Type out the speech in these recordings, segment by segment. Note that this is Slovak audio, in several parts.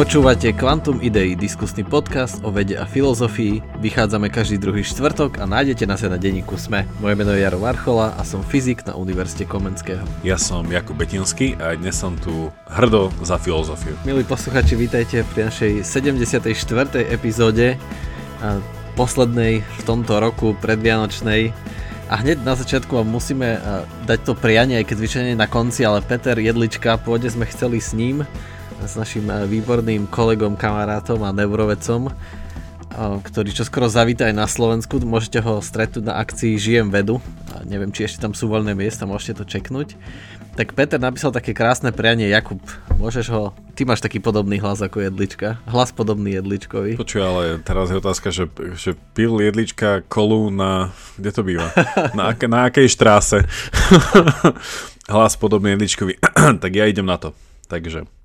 Počúvate Quantum Idei, diskusný podcast o vede a filozofii. Vychádzame každý druhý štvrtok a nájdete nás aj na denníku SME. Moje meno je Jaro Varchola a som fyzik na Univerzite Komenského. Ja som Jakub Betinský a dnes som tu hrdo za filozofiu. Milí posluchači, vítajte pri našej 74. epizóde, poslednej v tomto roku predvianočnej. A hneď na začiatku vám musíme dať to prianie, aj keď zvyčajne na konci, ale Peter Jedlička, pôjde sme chceli s ním s našim eh, výborným kolegom, kamarátom a neurovedcom, eh, ktorý čo skoro zavíta aj na Slovensku. Môžete ho stretnúť na akcii Žijem vedu. A neviem, či ešte tam sú voľné miesta, môžete to čeknúť. Tak Peter napísal také krásne prianie. Jakub, môžeš ho... Ty máš taký podobný hlas ako Jedlička. Hlas podobný Jedličkovi. Počuj, ale teraz je otázka, že, že pil Jedlička kolu na... Kde to býva? Na, na akej štráse? hlas podobný Jedličkovi. tak ja idem na to. Takže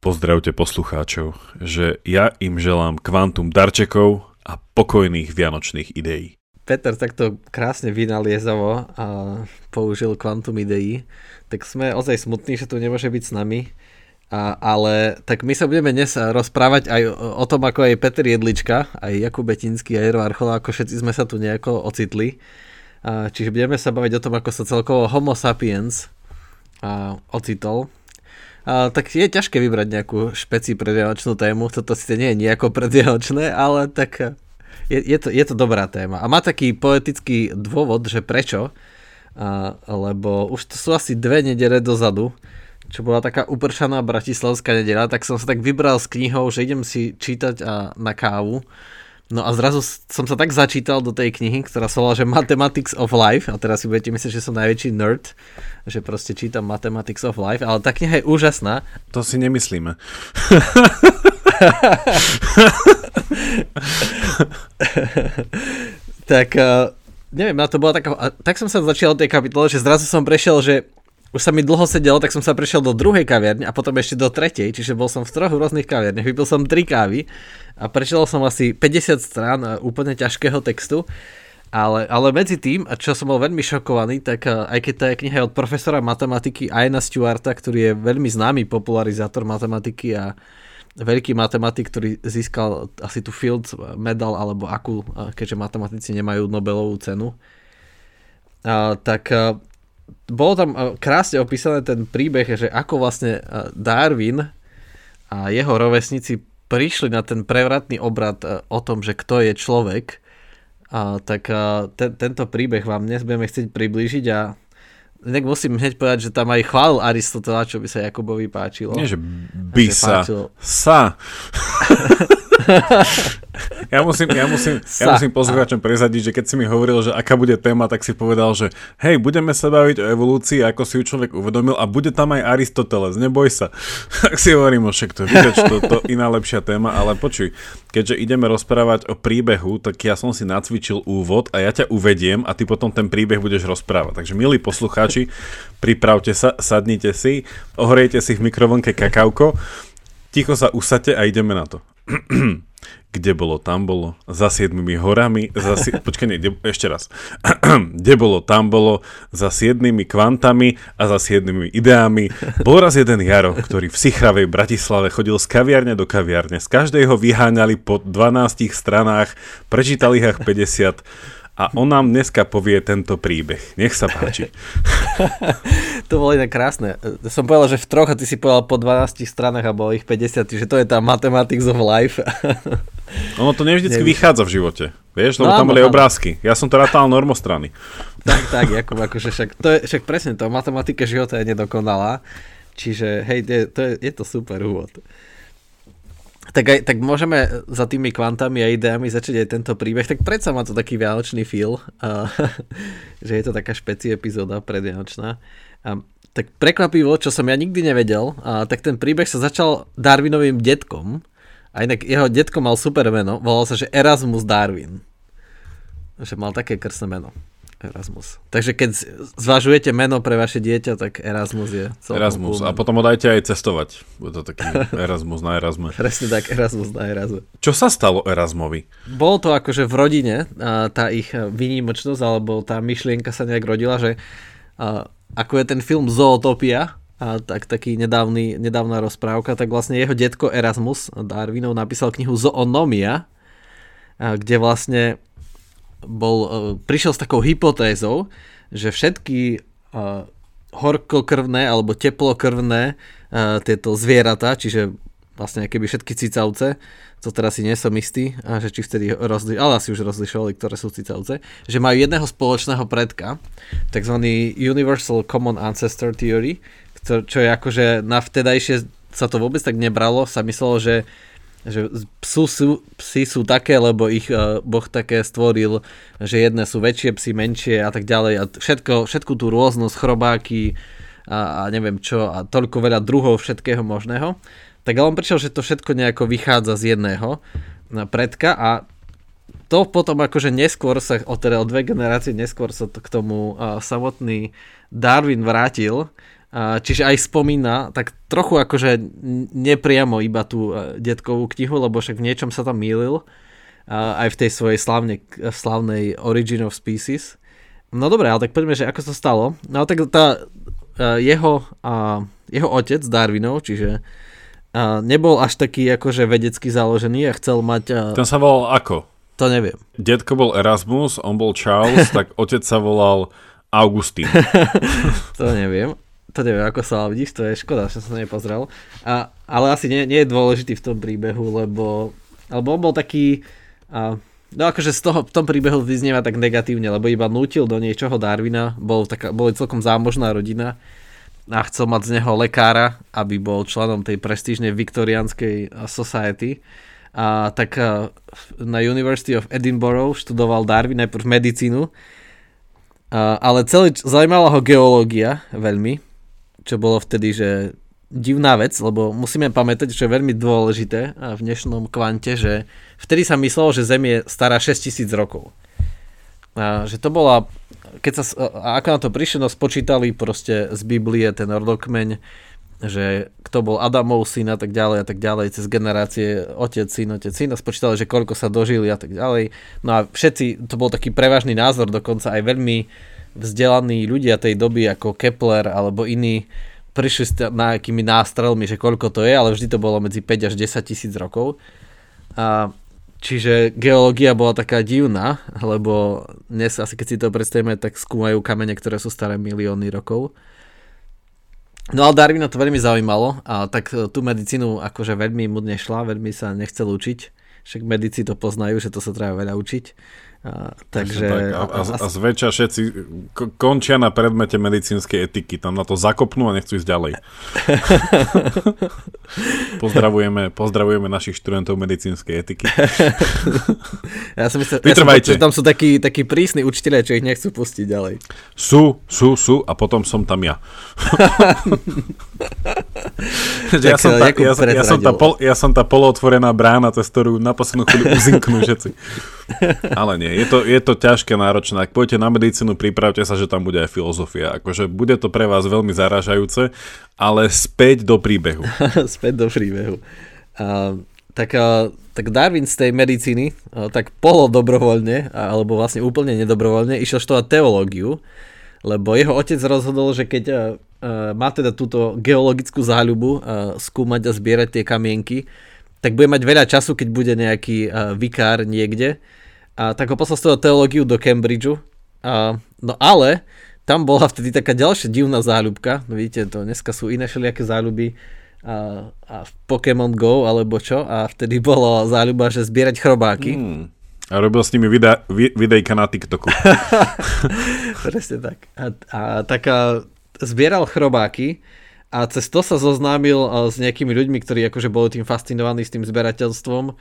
Pozdravte poslucháčov, že ja im želám kvantum darčekov a pokojných vianočných ideí. Peter takto krásne vynaliezavo a použil kvantum ideí, tak sme ozaj smutní, že tu nemôže byť s nami. A, ale tak my sa budeme dnes rozprávať aj o, o tom, ako aj Peter Jedlička, aj Jakub Betinský, aj Jero Archola, ako všetci sme sa tu nejako ocitli. A, čiže budeme sa baviť o tom, ako sa celkovo Homo sapiens a, ocitol tak je ťažké vybrať nejakú špeci predvianočnú tému. Toto si nie je nejako predvianočné, ale tak e, je, je, to, je to dobrá téma. A má taký poetický dôvod, že prečo. A, lebo už to sú asi dve nedele dozadu, čo bola taká upršaná bratislavská nedela, tak som sa tak vybral s knihou, že idem si čítať a, na kávu. No a zrazu som sa tak začítal do tej knihy, ktorá sa volá, že Mathematics of Life, a teraz si budete myslieť, že som najväčší nerd, že proste čítam Mathematics of Life, ale tá kniha je úžasná. To si nemyslíme. tak uh, neviem, na to bola taká, tak som sa začal od tej kapitole, že zrazu som prešiel, že už sa mi dlho sedelo, tak som sa prešiel do druhej kaviarne a potom ešte do tretej, čiže bol som v troch rôznych kaviarniach, vypil som tri kávy a prečítal som asi 50 strán úplne ťažkého textu, ale, ale medzi tým, a čo som bol veľmi šokovaný, tak aj keď tá kniha je od profesora matematiky Aina Stewarta, ktorý je veľmi známy popularizátor matematiky a veľký matematik, ktorý získal asi tu Fields medal alebo akú, keďže matematici nemajú Nobelovú cenu, a, tak bolo tam eh, krásne opísané ten príbeh, že ako vlastne eh, Darwin a jeho rovesníci prišli na ten prevratný obrad eh, o tom, že kto je človek, a tak ten, tento príbeh vám dnes budeme chcieť priblížiť a Inak musím hneď povedať, že tam aj chválil Aristotela, čo by sa Jakubovi páčilo. Nie, že by sa. Páčilo. Sa. ja musím, ja musím, ja musím poslucháčom prezadiť, že keď si mi hovoril, že aká bude téma, tak si povedal, že hej, budeme sa baviť o evolúcii, ako si ju človek uvedomil a bude tam aj Aristoteles, neboj sa. tak si hovorím, o však to je to, to iná lepšia téma, ale počuj, keďže ideme rozprávať o príbehu, tak ja som si nacvičil úvod a ja ťa uvediem a ty potom ten príbeh budeš rozprávať. Takže milí poslucháči, pripravte sa, sadnite si, ohrejte si v mikrovlnke kakauko, ticho sa usate a ideme na to. kde bolo, tam bolo, za siedmými horami, za si... počkaj, nie, kde... ešte raz. kde bolo, tam bolo, za siedmými kvantami a za siedmými ideami. Bol raz jeden Jaro, ktorý v Sichravej Bratislave chodil z kaviarne do kaviarne. Z každej ho vyháňali po 12 stranách, prečítal ich 50 a on nám dneska povie tento príbeh. Nech sa páči. to bolo inak krásne. Som povedal, že v troch a ty si povedal po 12 stranách a bolo ich 50, čiže to je tá mathematics of life. ono to nevždycky vychádza v živote. Vieš, lebo no, tam boli obrázky. Ja som to rátal normostrany. tak, tak, Jakub, akože však, to je, však presne to, matematika života je nedokonalá. Čiže hej, je, to je, je to super úvod. Tak, aj, tak môžeme za tými kvantami a ideami začať aj tento príbeh. Tak predsa má to taký vianočný feel, uh, že je to taká špeci epizóda predvianočná. Uh, tak prekvapivo, čo som ja nikdy nevedel, uh, tak ten príbeh sa začal Darwinovým detkom. A inak jeho detko mal super meno, volal sa, že Erasmus Darwin. Že mal také krsné meno. Erasmus. Takže keď zvažujete meno pre vaše dieťa, tak Erasmus je Erasmus. A potom ho dajte aj cestovať. Bude to taký Erasmus na Erasme. Presne tak, Erasmus na Erasme. Čo sa stalo Erasmovi? Bolo to akože v rodine, tá ich výnimočnosť, alebo tá myšlienka sa nejak rodila, že ako je ten film Zootopia, a tak taký nedávny, nedávna rozprávka, tak vlastne jeho detko Erasmus Darwinov napísal knihu Zoonomia, kde vlastne bol, e, prišiel s takou hypotézou, že všetky horkokrvné alebo teplokrvné tieto zvieratá, čiže vlastne keby všetky cicavce, to teraz si nie som istý, a že či vtedy rozli, ale asi už rozlišovali, ktoré sú cicavce, že majú jedného spoločného predka, tzv. Universal Common Ancestor Theory, čo je akože na vtedajšie sa to vôbec tak nebralo, sa myslelo, že že psu sú, psi sú také, lebo ich uh, Boh také stvoril, že jedné sú väčšie psy, menšie a tak ďalej a všetko, všetku tú rôznosť, chrobáky a, a neviem čo a toľko veľa druhov všetkého možného. Tak ale on prišiel, že to všetko nejako vychádza z jedného predka a to potom akože neskôr sa, o, teda o dve generácie neskôr sa to k tomu uh, samotný Darwin vrátil Čiže aj spomína, tak trochu akože nepriamo iba tú e, detkovú knihu, lebo však v niečom sa tam mýlil, aj v tej svojej slavne, slavnej Origin of Species. No dobre, ale tak poďme, že ako sa stalo. No tak tá, e, jeho, jeho otec Darwinov, čiže nebol až taký akože vedecky založený a chcel mať... Ten sa volal ako? To neviem. Detko bol Erasmus, on bol Charles, tak otec sa volal Augustín. to neviem to neviem, ako sa vidíš, to je škoda, že som sa nepozrel. A, ale asi nie, nie je dôležitý v tom príbehu, lebo, lebo on bol taký, a, no akože z toho, v tom príbehu vyznieva tak negatívne, lebo iba nútil do niečoho Darwina, bol taká, boli celkom zámožná rodina a chcel mať z neho lekára, aby bol členom tej prestížnej viktorianskej society. A tak na University of Edinburgh študoval Darwin najprv medicínu, a, ale celý, zaujímala ho geológia veľmi, čo bolo vtedy, že divná vec, lebo musíme pamätať, že je veľmi dôležité v dnešnom kvante, že vtedy sa myslelo, že Zem je stará 6000 rokov. A že to bola, keď sa, a ako na to prišlo, no spočítali proste z Biblie ten rodokmeň, že kto bol Adamov syn a tak ďalej a tak ďalej, cez generácie otec, syn, otec, syn a spočítali, že koľko sa dožili a tak ďalej. No a všetci, to bol taký prevažný názor, dokonca aj veľmi vzdelaní ľudia tej doby ako Kepler alebo iní prišli s nejakými nástrelmi, že koľko to je, ale vždy to bolo medzi 5 až 10 tisíc rokov. A čiže geológia bola taká divná, lebo dnes asi keď si to predstavíme, tak skúmajú kamene, ktoré sú staré milióny rokov. No ale Darwina to veľmi zaujímalo a tak tú medicínu akože veľmi mu nešla, veľmi sa nechcel učiť. Však medici to poznajú, že to sa treba veľa učiť. A, takže... Tak, a, a, a zväčša všetci končia na predmete medicínskej etiky. Tam na to zakopnú a nechcú ísť ďalej. pozdravujeme, pozdravujeme našich študentov medicínskej etiky. ja som myslel, Vytrvajte. Ja som, tam sú takí, takí prísni učiteľe, čo ich nechcú pustiť ďalej. Sú, sú, sú a potom som tam ja. ja, som tá, ja, ja, som tá pol, ja som tá polootvorená brána, cez ktorú na poslednú chvíľu uzinknú všetci. Ale nie, je to, je to ťažké, náročné. Ak pôjdete na medicínu, pripravte sa, že tam bude aj filozofia. Akože bude to pre vás veľmi zaražajúce, ale späť do príbehu. späť do príbehu. Uh, tak, uh, tak Darwin z tej medicíny, uh, tak polo dobrovoľne, alebo vlastne úplne nedobrovoľne, išiel študovať teológiu, lebo jeho otec rozhodol, že keď má teda túto geologickú záľubu uh, skúmať a zbierať tie kamienky, tak bude mať veľa času, keď bude nejaký uh, vikár niekde, a tak ho poslal z toho teológiu do Cambridgeu. A, no ale tam bola vtedy taká ďalšia divná záľubka. No vidíte, to dneska sú iné všelijaké záľuby a, a v Pokémon Go alebo čo. A vtedy bola záľuba, že zbierať chrobáky. Mm. A robil s nimi videa, videjka na TikToku. Presne tak. A, a taká zbieral chrobáky a cez to sa zoznámil s nejakými ľuďmi, ktorí akože boli tým fascinovaní s tým zberateľstvom.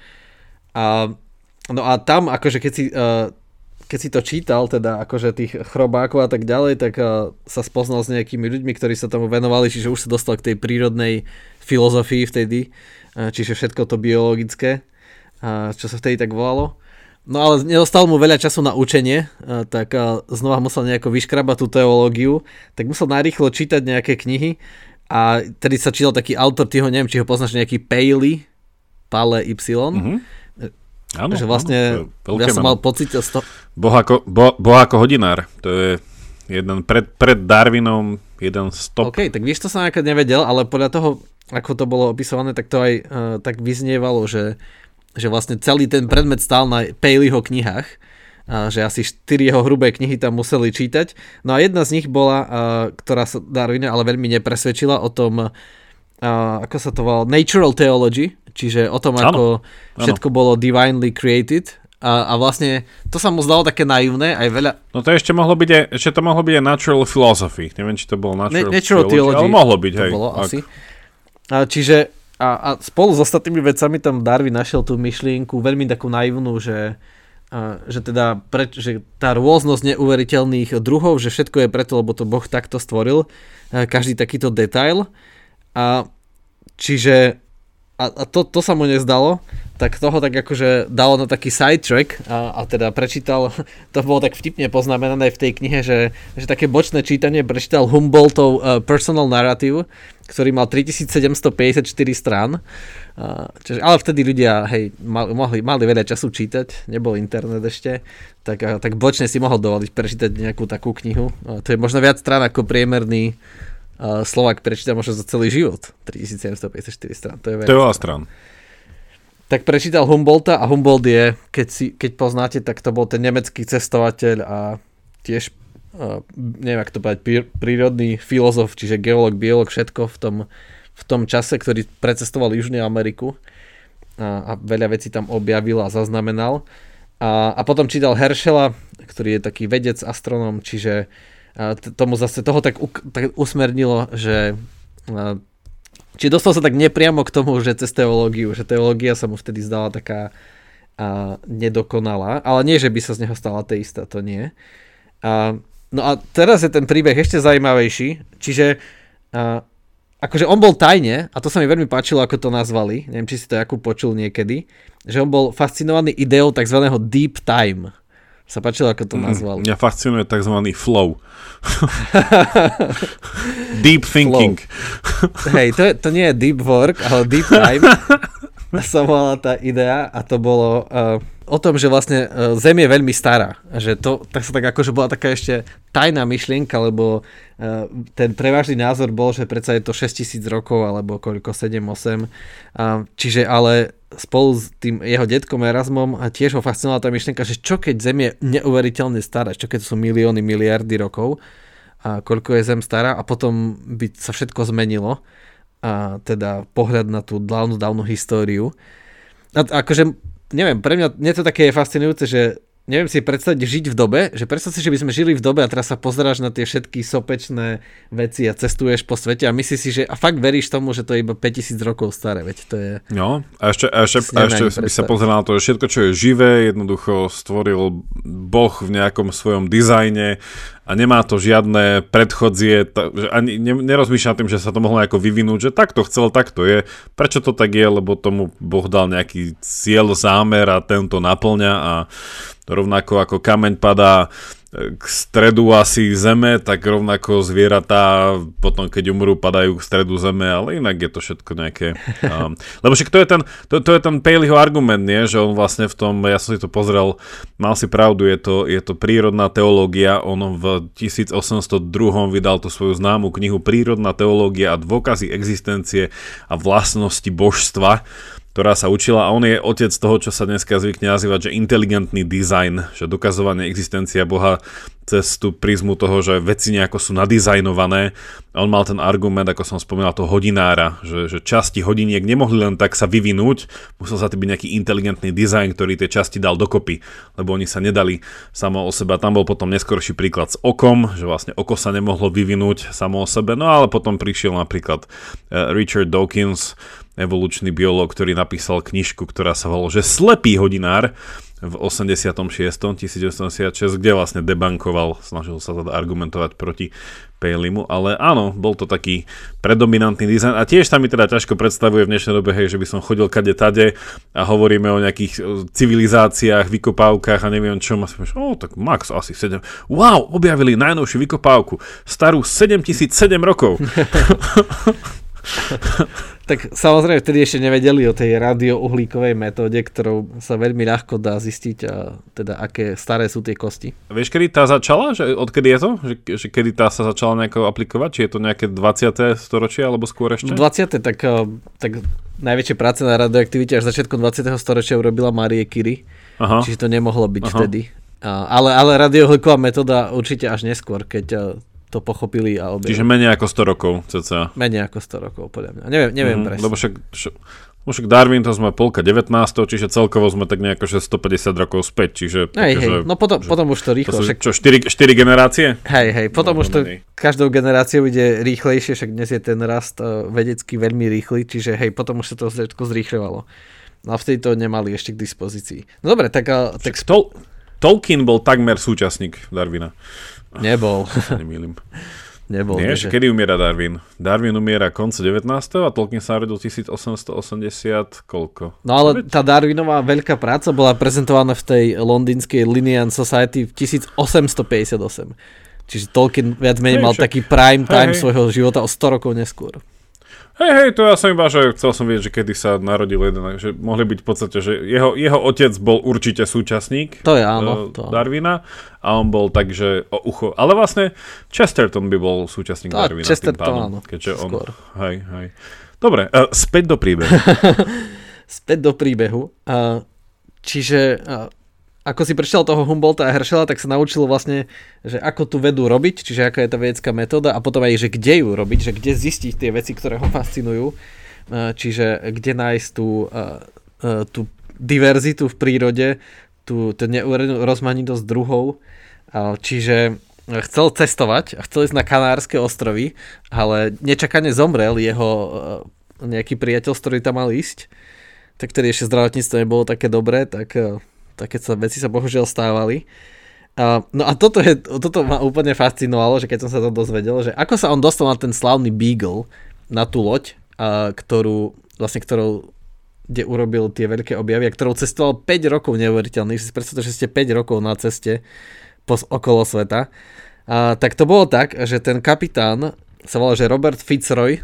A No a tam, akože keď si, uh, keď si to čítal, teda akože tých chrobákov a tak ďalej, tak uh, sa spoznal s nejakými ľuďmi, ktorí sa tomu venovali, čiže už sa dostal k tej prírodnej filozofii vtedy, čiže všetko to biologické, čo sa vtedy tak volalo. No ale nedostal mu veľa času na učenie, tak znova musel nejako vyškrabať tú teológiu, tak musel narýchlo čítať nejaké knihy a tedy sa čítal taký autor, ty ho neviem, či ho poznáš, nejaký Paley, Pale Y, mm-hmm Áno, že vlastne áno, ja som mal pocit z toho... Boh ako, bo, boh ako hodinár, to je jeden pred, pred Darwinom, jeden stop. OK, tak vieš, to som nejakad nevedel, ale podľa toho, ako to bolo opisované, tak to aj uh, tak vyznievalo, že, že vlastne celý ten predmet stál na Paleyho knihách, uh, že asi 4 jeho hrubé knihy tam museli čítať. No a jedna z nich bola, uh, ktorá sa Darwina ale veľmi nepresvedčila o tom, uh, ako sa to volalo, natural theology, čiže o tom, ako ano, všetko bolo divinely created a, a vlastne to sa mu zdalo také naivné, aj veľa... No to ešte mohlo byť aj, ešte to mohlo byť aj natural philosophy. Neviem, či to bolo natural, ne, natural theology, theology, ale mohlo byť, to hej. Bolo ak. asi. A, čiže a, a spolu s ostatnými vecami tam Darwin našiel tú myšlienku veľmi takú naivnú, že, a, že teda pre, že tá rôznosť neuveriteľných druhov, že všetko je preto, lebo to Boh takto stvoril, a, každý takýto detail. A čiže a, a to, to sa mu nezdalo, tak toho tak akože dalo na taký sidetrack a, a teda prečítal, to bolo tak vtipne poznamenané v tej knihe, že, že také bočné čítanie prečítal Humboldtov uh, personal narrative, ktorý mal 3754 strán. Uh, čiže, ale vtedy ľudia hej, mali, mohli, mali veľa času čítať, nebol internet ešte, tak, uh, tak bočne si mohol dovoliť prečítať nejakú takú knihu. Uh, to je možno viac strán ako priemerný uh, Slovak prečíta možno za celý život. 3754 strán, to je veľa. To je veľa strán. Tak prečítal Humboldta a Humboldt je, keď, si, keď poznáte, tak to bol ten nemecký cestovateľ a tiež, uh, neviem ako to povedať, prírodný filozof, čiže geológ, biológ, všetko v tom, v tom čase, ktorý precestoval Južnú Ameriku a, a veľa vecí tam objavil a zaznamenal. A, a potom čítal Herschela, ktorý je taký vedec, astronóm, čiže tomu zase toho tak, tak usmernilo, že či dostal sa tak nepriamo k tomu, že cez teológiu, že teológia sa mu vtedy zdala taká a, nedokonalá, ale nie, že by sa z neho stala teista, to nie. A, no a teraz je ten príbeh ešte zaujímavejší, čiže a, akože on bol tajne, a to sa mi veľmi páčilo, ako to nazvali, neviem, či si to ako počul niekedy, že on bol fascinovaný ideou tzv. deep time sa páčilo, ako to nazval. Mňa fascinuje tzv. flow. deep thinking. Flow. Hej, to, je, to nie je deep work, ale deep time. sa volala tá idea a to bolo uh, o tom, že vlastne uh, Zem je veľmi stará. Že to tak sa tak akože bola taká ešte tajná myšlienka, lebo uh, ten prevažný názor bol, že predsa je to 6000 rokov alebo koľko, 7-8. Uh, čiže ale spolu s tým jeho detkom Erasmom a tiež ho fascinovala tá myšlienka, že čo keď Zem je neuveriteľne stará, čo keď sú milióny, miliardy rokov a koľko je Zem stará a potom by sa všetko zmenilo a teda pohľad na tú dávnu, dávnu históriu. A, akože, neviem, pre mňa nie to také fascinujúce, že neviem si predstaviť žiť v dobe, že predstav si, že by sme žili v dobe a teraz sa pozeráš na tie všetky sopečné veci a cestuješ po svete a myslíš si, že a fakt veríš tomu, že to je iba 5000 rokov staré, veď to je... No, a ešte, a ešte, a ešte by sa pozeral na to, že všetko, čo je živé, jednoducho stvoril Boh v nejakom svojom dizajne a nemá to žiadne predchodzie, ta, že ani ne, nerozmýšľa tým, že sa to mohlo nejako vyvinúť, že takto chcel, tak to je. Prečo to tak je, lebo tomu Boh dal nejaký cieľ, zámer a tento naplňa a rovnako ako kameň padá k stredu asi zeme, tak rovnako zvieratá potom keď umrú padajú k stredu zeme, ale inak je to všetko nejaké... Um, lebo však to je ten, to, to je ten Paleyho argument, nie? že on vlastne v tom, ja som si to pozrel, mal si pravdu, je to, je to prírodná teológia, on v 1802 vydal tú svoju známu knihu Prírodná teológia a dôkazy existencie a vlastnosti božstva ktorá sa učila a on je otec toho, čo sa dneska zvykne nazývať, že inteligentný design, že dokazovanie existencia Boha cez tú prízmu toho, že veci nejako sú nadizajnované. On mal ten argument, ako som spomínal, toho hodinára, že, že časti hodiniek nemohli len tak sa vyvinúť, musel sa to byť nejaký inteligentný dizajn, ktorý tie časti dal dokopy, lebo oni sa nedali samo o sebe. Tam bol potom neskorší príklad s okom, že vlastne oko sa nemohlo vyvinúť samo o sebe, no ale potom prišiel napríklad eh, Richard Dawkins, evolučný biológ, ktorý napísal knižku, ktorá sa volala, že Slepý hodinár v 86. 1986, kde vlastne debankoval, snažil sa teda argumentovať proti Paleymu, ale áno, bol to taký predominantný dizajn a tiež sa mi teda ťažko predstavuje v dnešnej dobe, hej, že by som chodil kade tade a hovoríme o nejakých civilizáciách, vykopávkach a neviem čo, a si o, tak max asi 7. Wow, objavili najnovšiu vykopávku, starú 7007 rokov. tak samozrejme vtedy ešte nevedeli o tej radiouhlíkovej metóde, ktorou sa veľmi ľahko dá zistiť, a teda aké staré sú tie kosti. A vieš, kedy tá začala? Že, odkedy je to? Že, že kedy tá sa začala nejako aplikovať? Či je to nejaké 20. storočie alebo skôr ešte? 20. tak, eh, tak najväčšie práce na radioaktivite až začiatkom 20. storočia urobila Marie Curie. Aha. Čiže to nemohlo byť Aha. vtedy. Ale, ale radiouhlíková metóda určite až neskôr, keď eh, to pochopili a objavili. Čiže menej ako 100 rokov, cca. Menej ako 100 rokov, podľa mňa. Neviem, neviem mm, presne. Lebo však, však Darwin to sme polka 19, čiže celkovo sme tak nejako 150 rokov späť, čiže... Hej, hej, no potom, že, potom už to rýchlo. To však... Čo, 4, 4 generácie? Hej, hej, potom no, už to menej. každou generáciou ide rýchlejšie, však dnes je ten rast uh, vedecký veľmi rýchly, čiže hej, potom už sa to všetko zrýchľovalo. No a vtedy to nemali ešte k dispozícii. No dobre, tak... Uh, tak... Tol- Tolkien bol takmer súčasník Darwina. Nebol. Nemýlim. Nebol. Nie, že... kedy umiera Darwin? Darwin umiera konce 19. a Tolkien sa narodil 1880 koľko? No ale tá Darwinová veľká práca bola prezentovaná v tej londýnskej Linnean Society v 1858. Čiže Tolkien viac menej mal taký prime time hej, svojho života o 100 rokov neskôr. Hej, hej, to ja som iba, že chcel som vedieť, že kedy sa narodil jeden, že mohli byť v podstate, že jeho, jeho otec bol určite súčasník to je, áno, uh, to Darwina a on bol takže o ucho. Ale vlastne Chesterton by bol súčasník to, Darwina. Chesterton, tým pádom, áno, keďže on, skôr. Hej, hej. Dobre, uh, späť do príbehu. späť do príbehu. Uh, čiže uh, ako si prečítal toho Humboldta a Herschela, tak sa naučil vlastne, že ako tú vedu robiť, čiže aká je tá vedecká metóda a potom aj, že kde ju robiť, že kde zistiť tie veci, ktoré ho fascinujú, čiže kde nájsť tú, tú diverzitu v prírode, tú, tú rozmanitosť druhov, čiže chcel cestovať a chcel ísť na Kanárske ostrovy, ale nečakane zomrel jeho nejaký priateľ, s ktorý tam mal ísť, tak ktorý ešte zdravotníctvo nebolo také dobré, tak také sa, veci sa bohužiaľ stávali. Uh, no a toto, je, toto ma úplne fascinovalo, že keď som sa to dozvedel, že ako sa on dostal na ten slávny Beagle, na tú loď, uh, ktorú, vlastne ktorou, kde urobil tie veľké objavy a ktorou cestoval 5 rokov neuveriteľných. Si predstavte, že ste 5 rokov na ceste po, okolo sveta. Uh, tak to bolo tak, že ten kapitán sa volal, že Robert Fitzroy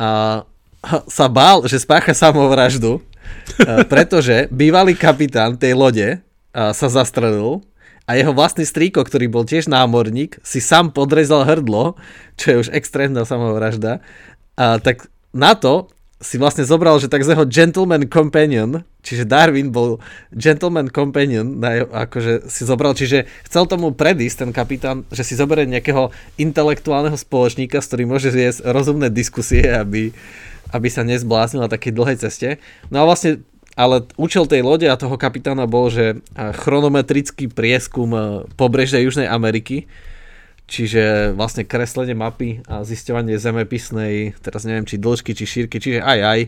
a sa bál, že spácha samovraždu pretože bývalý kapitán tej lode sa zastrelil a jeho vlastný strýko, ktorý bol tiež námorník, si sám podrezal hrdlo, čo je už extrémna samovražda. A tak na to si vlastne zobral, že tzv. gentleman companion, čiže Darwin bol gentleman companion, na, akože si zobral, čiže chcel tomu predísť ten kapitán, že si zoberie nejakého intelektuálneho spoločníka, s ktorým môže viesť rozumné diskusie, aby, aby sa nezbláznil na takej dlhej ceste. No a vlastne ale účel tej lode a toho kapitána bol, že chronometrický prieskum pobrežia Južnej Ameriky, čiže vlastne kreslenie mapy a zisťovanie zemepisnej, teraz neviem, či dĺžky, či šírky, čiže aj aj,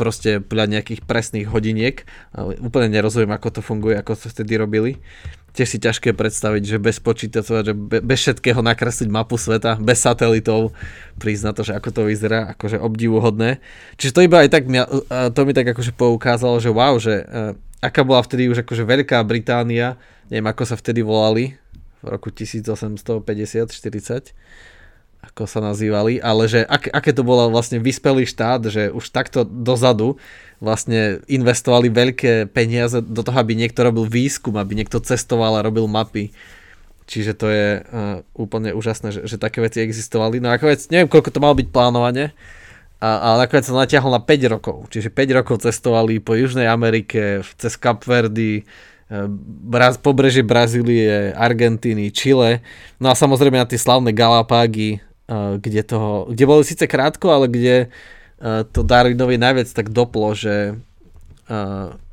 proste podľa nejakých presných hodiniek. Úplne nerozumiem, ako to funguje, ako to vtedy robili tiež si ťažké predstaviť, že bez počítača, že bez všetkého nakresliť mapu sveta, bez satelitov, prísť na to, že ako to vyzerá, akože obdivuhodné. Čiže to iba aj tak, to mi tak akože poukázalo, že wow, že aká bola vtedy už akože Veľká Británia, neviem ako sa vtedy volali, v roku 1850-40, ako sa nazývali, ale že ak, aké to bolo vlastne vyspelý štát, že už takto dozadu vlastne investovali veľké peniaze do toho, aby niekto robil výskum, aby niekto cestoval a robil mapy. Čiže to je uh, úplne úžasné, že, že také veci existovali. No ako vec, neviem, koľko to malo byť plánovanie, a, ale nakoniec sa natiahol na 5 rokov. Čiže 5 rokov cestovali po Južnej Amerike, cez Kapverdy, Braz, pobrežie Brazílie, Argentíny, Chile, no a samozrejme na tie slavné Galapágy, kde, toho, kde bolo síce krátko, ale kde to Darwinovi najviac tak doplo, že,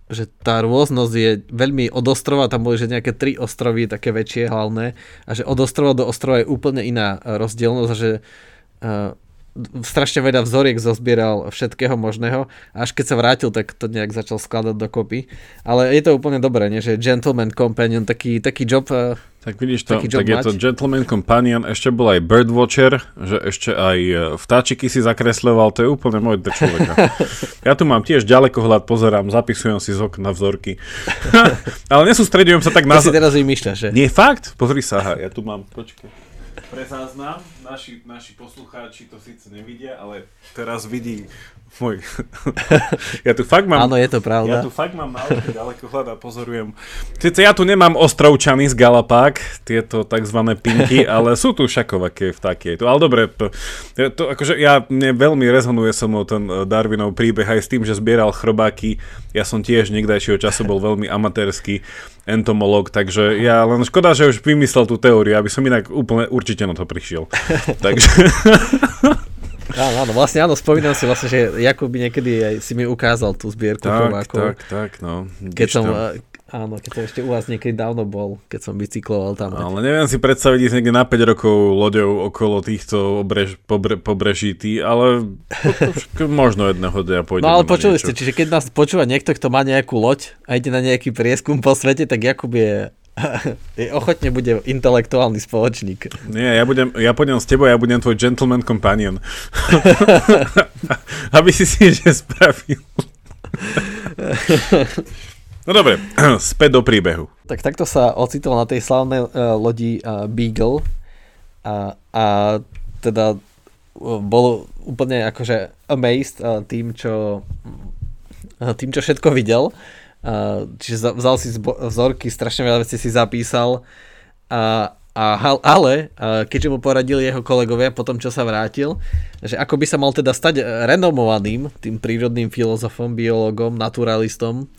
že tá rôznosť je veľmi od ostrova, tam boli že nejaké tri ostrovy, také väčšie hlavné, a že od ostrova do ostrova je úplne iná rozdielnosť a že strašne veľa vzoriek zozbieral všetkého možného až keď sa vrátil, tak to nejak začal skladať dokopy. Ale je to úplne dobré, nie? že Gentleman Companion, taký, taký job eh, tak vidíš to, tak je to Gentleman Companion, ešte bol aj Birdwatcher, že ešte aj eh, vtáčiky si zakresľoval, to je úplne môj človeka. ja tu mám tiež ďalekohľad, pozerám, zapisujem si z okna vzorky. Ale nesústredujem sa tak na... To si teraz vymýšľaš, že? Nie, fakt? Pozri sa, aha, ja tu mám, počkaj. pre záznam, naši, naši poslucháči to síce nevidia, ale teraz vidí môj... ja tu fakt mám... Áno, je to pravda. Ja tu fakt mám naozaj ďaleko hľad a pozorujem. Sice ja tu nemám ostrovčany z Galapák, tieto tzv. pinky, ale sú tu šakovaké vtáky. Ale dobre, to, to akože ja, mne veľmi rezonuje so mnou ten eh, Darwinov príbeh aj s tým, že zbieral chrobáky. Ja som tiež niekdajšieho času bol veľmi amatérsky entomolog, takže ja len škoda, že už vymyslel tú teóriu, aby som inak úplne určite na to prišiel. takže... Áno, áno, vlastne áno, spomínam si vlastne, že Jakub by niekedy aj si mi ukázal tú zbierku tak, chovákov. Tak, tak, no. Keď som, to. áno, keď som ešte u vás niekedy dávno bol, keď som bicykloval tam. Ale neviem si predstaviť ísť niekde na 5 rokov loďou okolo týchto obrež, pobre, pobreží, tý, ale možno jedného dňa pôjdem. No ale počuli niečo. ste, čiže keď nás počúva niekto, kto má nejakú loď a ide na nejaký prieskum po svete, tak Jakub je ochotne bude intelektuálny spoločník. Nie, ja, budem, ja pôjdem s tebou, ja budem tvoj gentleman companion. Aby si si že spravil. no dobre, späť do príbehu. Tak takto sa ocitol na tej slavnej uh, lodi uh, Beagle a, a teda uh, bol úplne akože amazed uh, tým, čo uh, tým, čo všetko videl čiže vzal si vzorky, strašne veľa vecí si zapísal, a, a, ale keďže mu poradili jeho kolegovia po tom, čo sa vrátil, že ako by sa mal teda stať renomovaným tým prírodným filozofom, biologom, naturalistom,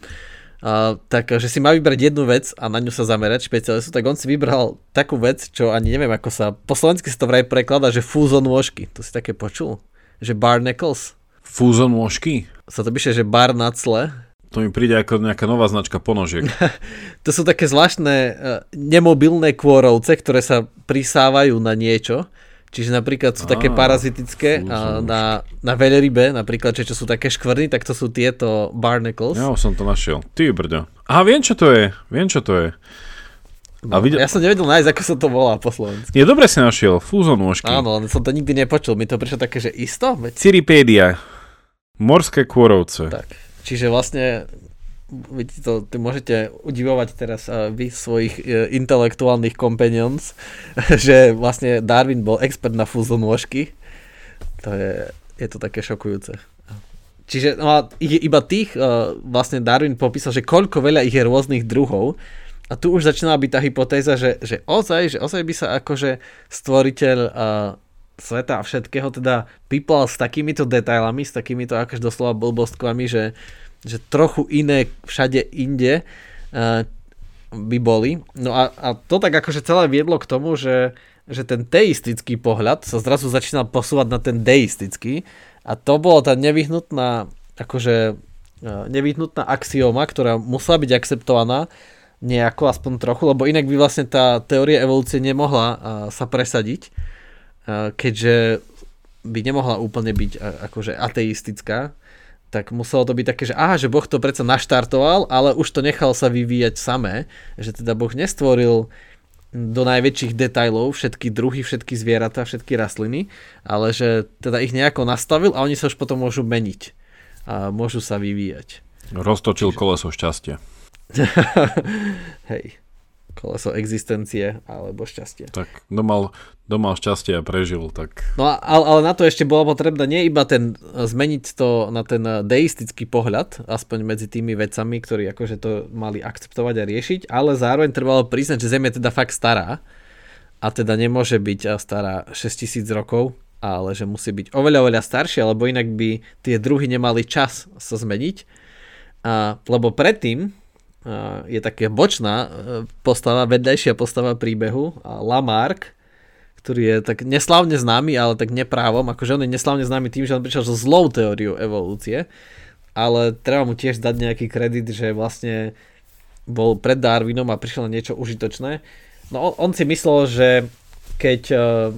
Uh, tak že si má vybrať jednu vec a na ňu sa zamerať špecialistu, tak on si vybral takú vec, čo ani neviem ako sa, po slovensky sa to vraj prekladá, že fúzon nôžky. To si také počul? Že barnacles. Fúzon nôžky? Sa to píše, že barnacle. To mi príde ako nejaká nová značka ponožiek. to sú také zvláštne uh, nemobilné kôrovce, ktoré sa prisávajú na niečo. Čiže napríklad sú také parazitické a na, na veľrybe, napríklad, čo sú také škvrny, tak to sú tieto barnacles. Ja som to našiel. Ty brďo. Aha, viem čo to je. Viem čo to je. A videl... Ja som nevedel nájsť, ako sa to volá po slovensku. Je dobre si našiel, fúzon nôžky. Áno, ale som to nikdy nepočul. Mi to prišlo také, že isto? Ciripédia. Morské kôrovce. Tak. Čiže vlastne vidíte to, ty môžete udivovať teraz uh, vy svojich uh, intelektuálnych companions, že vlastne Darwin bol expert na nôžky. To je, je to také šokujúce. Čiže no a iba tých uh, vlastne Darwin popísal, že koľko veľa ich je rôznych druhov a tu už začínala byť tá hypotéza, že, že ozaj, že ozaj by sa akože stvoriteľ uh, sveta a všetkého teda pípal s takýmito detailami, s takýmito akož doslova blbostkami, že, že trochu iné všade inde uh, by boli. No a, a to tak akože celé viedlo k tomu, že, že ten teistický pohľad sa zrazu začínal posúvať na ten deistický a to bolo tá nevyhnutná akože uh, nevyhnutná axioma, ktorá musela byť akceptovaná nejako, aspoň trochu, lebo inak by vlastne tá teória evolúcie nemohla uh, sa presadiť keďže by nemohla úplne byť akože ateistická, tak muselo to byť také, že aha, že Boh to predsa naštartoval, ale už to nechal sa vyvíjať samé, že teda Boh nestvoril do najväčších detajlov všetky druhy, všetky zvieratá, všetky rastliny, ale že teda ich nejako nastavil a oni sa už potom môžu meniť a môžu sa vyvíjať. Roztočil Čiže... koleso šťastia. Hej koleso existencie alebo šťastie. Tak domal, domal šťastie a prežil. Tak... No ale, ale na to ešte bolo potrebné nie iba ten, zmeniť to na ten deistický pohľad, aspoň medzi tými vecami, ktorí akože to mali akceptovať a riešiť, ale zároveň trebalo priznať, že Zem je teda fakt stará a teda nemôže byť stará 6000 rokov, ale že musí byť oveľa, oveľa staršia, lebo inak by tie druhy nemali čas sa zmeniť. A, lebo predtým, je také bočná e, postava, vedľajšia postava príbehu, Lamarck, ktorý je tak neslavne známy, ale tak neprávom, akože on je neslavne známy tým, že on prišiel so zlou teóriou evolúcie, ale treba mu tiež dať nejaký kredit, že vlastne bol pred Darwinom a prišiel na niečo užitočné. No on, on si myslel, že keď uh,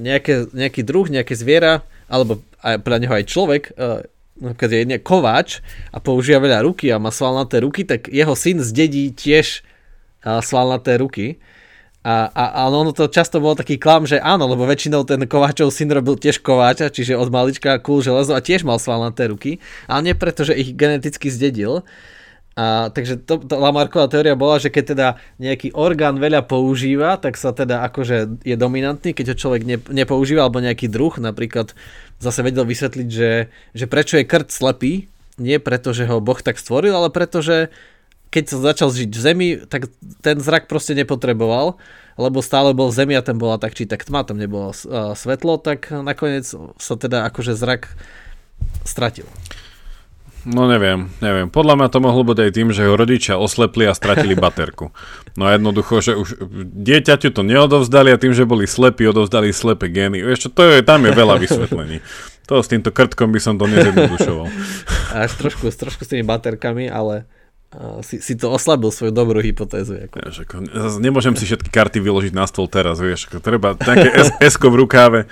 nejaké, nejaký druh, nejaké zviera, alebo aj pre neho aj človek uh, keď je kováč a používa veľa ruky a má svalnaté ruky, tak jeho syn zdedí tiež svalnaté ruky. A, a, a ono to často bol taký klam, že áno, lebo väčšinou ten kováčov syn robil tiež kováča, čiže od malička kul železo a tiež mal svalnaté ruky, ale nie preto, že ich geneticky zdedil. A, takže to, to Lamarková teória bola, že keď teda nejaký orgán veľa používa, tak sa teda akože je dominantný, keď ho človek ne, nepoužíva, alebo nejaký druh, napríklad zase vedel vysvetliť, že, že prečo je krt slepý, nie preto, že ho Boh tak stvoril, ale preto, že keď sa začal žiť v zemi, tak ten zrak proste nepotreboval, lebo stále bol v zemi a ten bola tak či tak tma, tam nebolo svetlo, tak nakoniec sa teda akože zrak stratil. No neviem, neviem. Podľa mňa to mohlo byť aj tým, že ho rodičia oslepli a stratili baterku. No a jednoducho, že už dieťaťu to neodovzdali a tým, že boli slepí, odovzdali slepe gény. Vieš čo, to je, tam je veľa vysvetlení. To s týmto krtkom by som to nezjednodušoval. Až trošku, trošku s tými baterkami, ale si, si to oslabil svoju dobrú hypotézu. Ako. Vieš, ako, nemôžem si všetky karty vyložiť na stôl teraz, vieš, ako, treba také s v rukáve.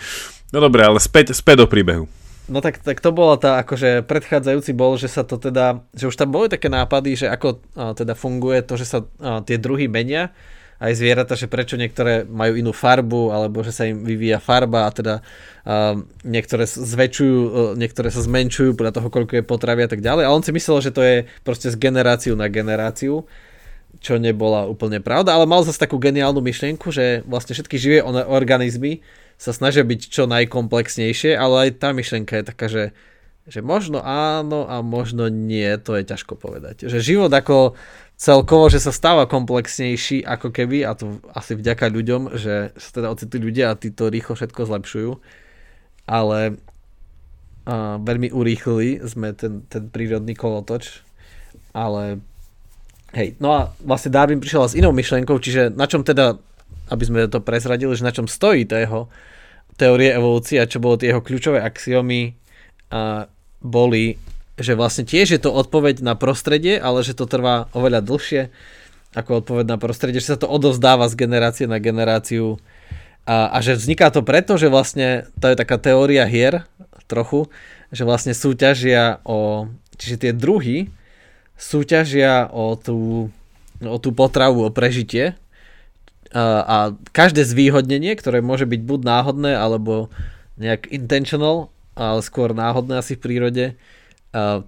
No dobre, ale späť, späť do príbehu. No tak, tak to bola tá, akože predchádzajúci bol, že sa to teda, že už tam boli také nápady, že ako a, teda funguje to, že sa a, tie druhy menia, aj zvieratá, že prečo niektoré majú inú farbu, alebo že sa im vyvíja farba a teda a, niektoré zväčšujú, a, niektoré sa zmenšujú podľa toho, koľko je potravy a tak ďalej. A on si myslel, že to je proste z generáciu na generáciu čo nebola úplne pravda, ale mal zase takú geniálnu myšlienku, že vlastne všetky živé organizmy sa snažia byť čo najkomplexnejšie, ale aj tá myšlienka je taká, že, že možno áno a možno nie, to je ťažko povedať. Že život ako celkovo, že sa stáva komplexnejší ako keby, a to asi vďaka ľuďom, že sa teda ocitli ľudia a tí rýchlo všetko zlepšujú, ale a, veľmi urýchlili sme ten, ten prírodný kolotoč, ale hej, no a vlastne Darwin prišiel s inou myšlienkou, čiže na čom teda aby sme to prezradili, že na čom stojí tá jeho teórie evolúcie a čo bolo tie jeho kľúčové axiomy a boli, že vlastne tiež je to odpoveď na prostredie, ale že to trvá oveľa dlhšie ako odpoveď na prostredie, že sa to odovzdáva z generácie na generáciu. A, a že vzniká to preto, že vlastne to je taká teória hier trochu, že vlastne súťažia o, čiže tie druhy súťažia o tú, o tú potravu, o prežitie a každé zvýhodnenie, ktoré môže byť buď náhodné, alebo nejak intentional, ale skôr náhodné asi v prírode,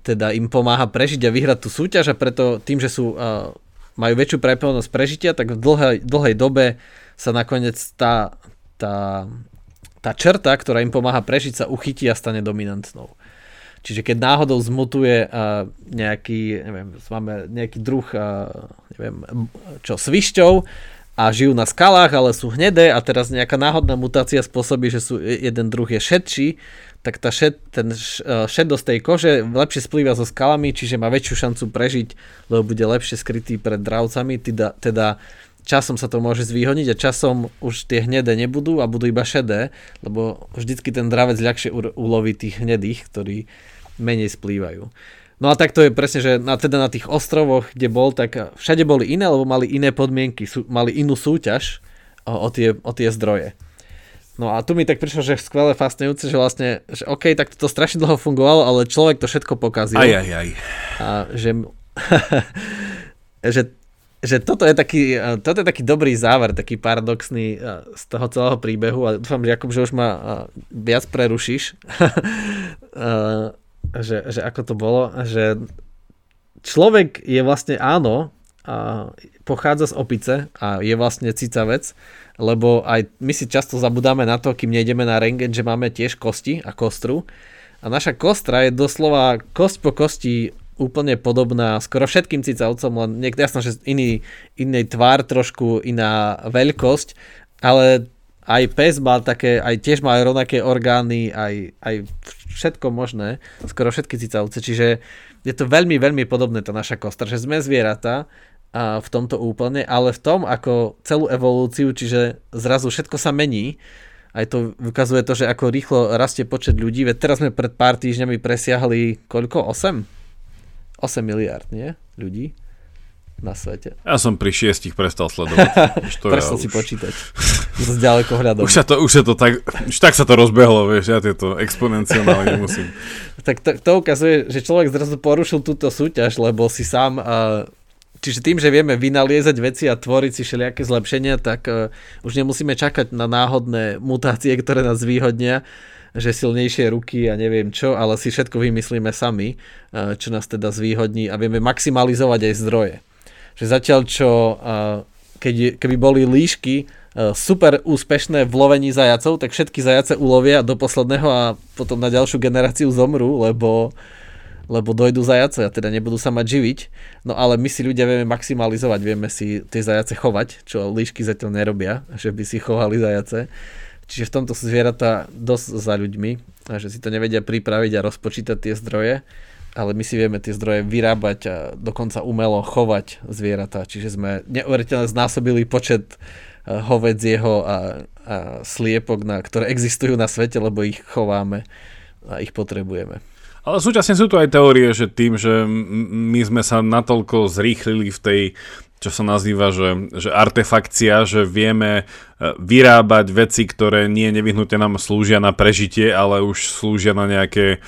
teda im pomáha prežiť a vyhrať tú súťaž a preto tým, že sú, majú väčšiu prepelnosť prežitia, tak v dlhej, dlhej dobe sa nakoniec tá, tá, tá črta, ktorá im pomáha prežiť, sa uchytí a stane dominantnou. Čiže keď náhodou zmutuje uh, nejaký, neviem, máme nejaký druh, uh, neviem, čo, svišťov, a žijú na skalách, ale sú hnedé a teraz nejaká náhodná mutácia spôsobí, že sú, jeden druh je šedší, tak tá šed, ten e, šedosť tej kože lepšie splýva so skalami, čiže má väčšiu šancu prežiť, lebo bude lepšie skrytý pred dravcami, teda, teda časom sa to môže zvýhodniť a časom už tie hnedé nebudú a budú iba šedé, lebo vždycky ten dravec ľahšie uloví tých hnedých, ktorí menej splývajú. No a tak to je presne, že na, teda na tých ostrovoch, kde bol, tak všade boli iné, lebo mali iné podmienky, sú, mali inú súťaž o, o, tie, o tie zdroje. No a tu mi tak prišlo, že skvelé fascinujúce, že vlastne, že OK, tak to strašne dlho fungovalo, ale človek to všetko pokazil. Aj, aj, aj. A že, že, že toto, je taký, toto je taký dobrý záver, taký paradoxný z toho celého príbehu a dúfam, že Jakub, že už ma viac prerušíš. že, že ako to bolo, že človek je vlastne áno, a pochádza z opice a je vlastne cicavec, lebo aj my si často zabudáme na to, kým nejdeme na rengen, že máme tiež kosti a kostru. A naša kostra je doslova kosť po kosti úplne podobná skoro všetkým cicavcom, len niekto jasno, že iný, iný tvár, trošku iná veľkosť, ale aj pes má také, aj tiež má aj rovnaké orgány, aj, aj všetko možné, skoro všetky cicavce, čiže je to veľmi, veľmi podobné tá naša kostra, že sme zvieratá v tomto úplne, ale v tom, ako celú evolúciu, čiže zrazu všetko sa mení, aj to ukazuje to, že ako rýchlo rastie počet ľudí, veď teraz sme pred pár týždňami presiahli koľko? 8? 8 miliard, nie? Ľudí na svete. Ja som pri šiestich prestal sledovať. prestal ja si už... počítať. Z ďaleko hľadom. Už sa to, už sa to tak, už tak sa to rozbehlo, vieš, ja tieto exponenciálne nemusím. tak to, to ukazuje, že človek zrazu porušil túto súťaž, lebo si sám uh, Čiže tým, že vieme vynaliezať veci a tvoriť si všelijaké zlepšenia, tak uh, už nemusíme čakať na náhodné mutácie, ktoré nás zvýhodnia, že silnejšie ruky a neviem čo, ale si všetko vymyslíme sami, čo nás teda zvýhodní a vieme maximalizovať aj zdroje. Že zatiaľ čo keď, keby boli líšky super úspešné v lovení zajacov, tak všetky zajace ulovia do posledného a potom na ďalšiu generáciu zomrú, lebo lebo dojdu zajace a teda nebudú sa mať živiť. No ale my si ľudia vieme maximalizovať, vieme si tie zajace chovať, čo líšky zatiaľ nerobia, že by si chovali zajace. Čiže v tomto sú zvieratá dosť za ľuďmi, a že si to nevedia pripraviť a rozpočítať tie zdroje, ale my si vieme tie zdroje vyrábať a dokonca umelo chovať zvieratá. Čiže sme neuveriteľne znásobili počet eh, hovedzieho a, a sliepok, na, ktoré existujú na svete, lebo ich chováme a ich potrebujeme. Ale súčasne sú tu aj teórie, že tým, že my sme sa natoľko zrýchlili v tej čo sa nazýva, že, že artefakcia, že vieme e, vyrábať veci, ktoré nie nevyhnutne nám slúžia na prežitie, ale už slúžia na nejaké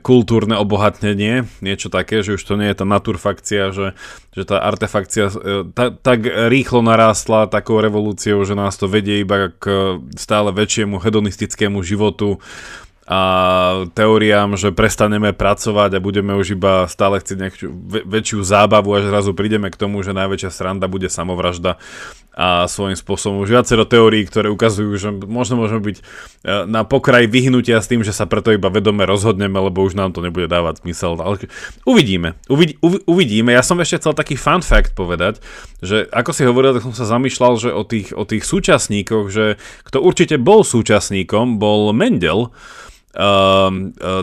kultúrne obohatnenie, niečo také, že už to nie je tá naturfakcia, že, že tá artefakcia e, ta, tak rýchlo narástla takou revolúciou, že nás to vedie iba k stále väčšiemu hedonistickému životu, a teóriám, že prestaneme pracovať a budeme už iba stále chcieť nejakú väčšiu zábavu a zrazu prídeme k tomu, že najväčšia sranda bude samovražda a svojím spôsobom už viacero teórií, ktoré ukazujú, že možno môžeme byť e, na pokraji vyhnutia s tým, že sa preto iba vedome rozhodneme, lebo už nám to nebude dávať zmysel. Ale uvidíme, uvid, uvidíme. Ja som ešte chcel taký fun fact povedať, že ako si hovoril, tak som sa zamýšľal, že o tých, o tých súčasníkoch, že kto určite bol súčasníkom, bol Mendel,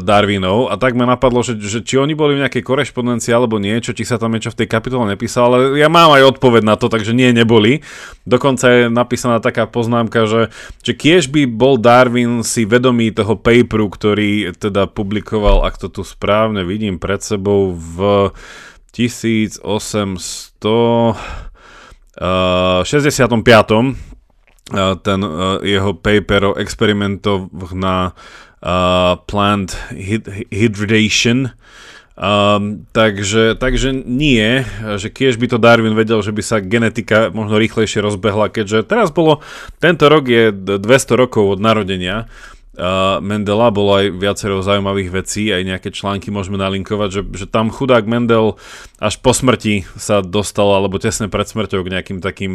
Darwinov a tak ma napadlo, že, že či oni boli v nejakej korešpondencii alebo niečo, či sa tam niečo v tej kapitole nepísalo, ale ja mám aj odpoveď na to, takže nie, neboli. Dokonca je napísaná taká poznámka, že, že kiež by bol Darwin si vedomý toho paperu, ktorý teda publikoval, ak to tu správne vidím pred sebou v 1800 Uh, 65 ten uh, jeho paper o experimentoch na uh, plant hydration. Um, takže, takže nie, že keď by to Darwin vedel, že by sa genetika možno rýchlejšie rozbehla, keďže teraz bolo, tento rok je 200 rokov od narodenia uh, Mendela, bolo aj viacero zaujímavých vecí, aj nejaké články môžeme nalinkovať, že, že tam chudák Mendel až po smrti sa dostal, alebo tesne pred smrťou k nejakým takým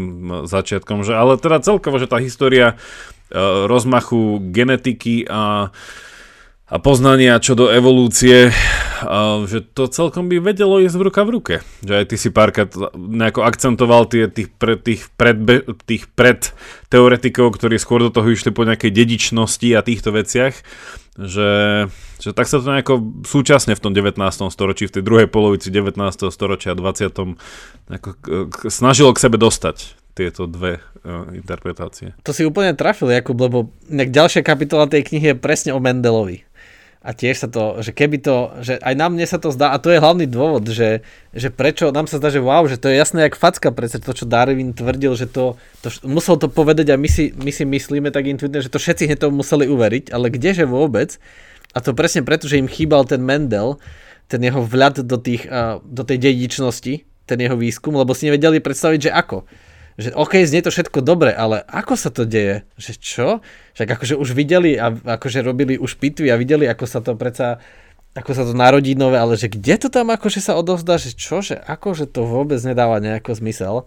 začiatkom, že, ale teda celkovo, že tá história E, rozmachu genetiky a, a poznania čo do evolúcie, že to celkom by vedelo ísť v ruka v ruke. Že aj ty si párkrát nejako akcentoval tie, tých, pre, tých, pred, tých pred teoretikov, ktorí skôr do toho išli po nejakej dedičnosti a týchto veciach, že, že tak sa to nejako súčasne v tom 19. storočí, v tej druhej polovici 19. storočia a 20. Nejako snažilo k sebe dostať tieto dve uh, interpretácie. To si úplne trafil, Jakub, lebo ďalšia kapitola tej knihy je presne o Mendelovi. A tiež sa to, že keby to, že aj nám mne sa to zdá, a to je hlavný dôvod, že, že prečo nám sa zdá, že wow, že to je jasné jak facka, predsa to, čo Darwin tvrdil, že to, to musel to povedať a my si, my si myslíme tak intuitívne, že to všetci hneď to museli uveriť, ale kdeže vôbec? A to presne preto, že im chýbal ten Mendel, ten jeho vľad do, tých, do tej dedičnosti, ten jeho výskum, lebo si nevedeli predstaviť, že ako že OK, znie to všetko dobre, ale ako sa to deje? Že čo? Však akože už videli a akože robili už pitvy a videli, ako sa to predsa ako sa to narodí nové, ale že kde to tam akože sa odovzdá, že čo, že akože to vôbec nedáva nejako zmysel.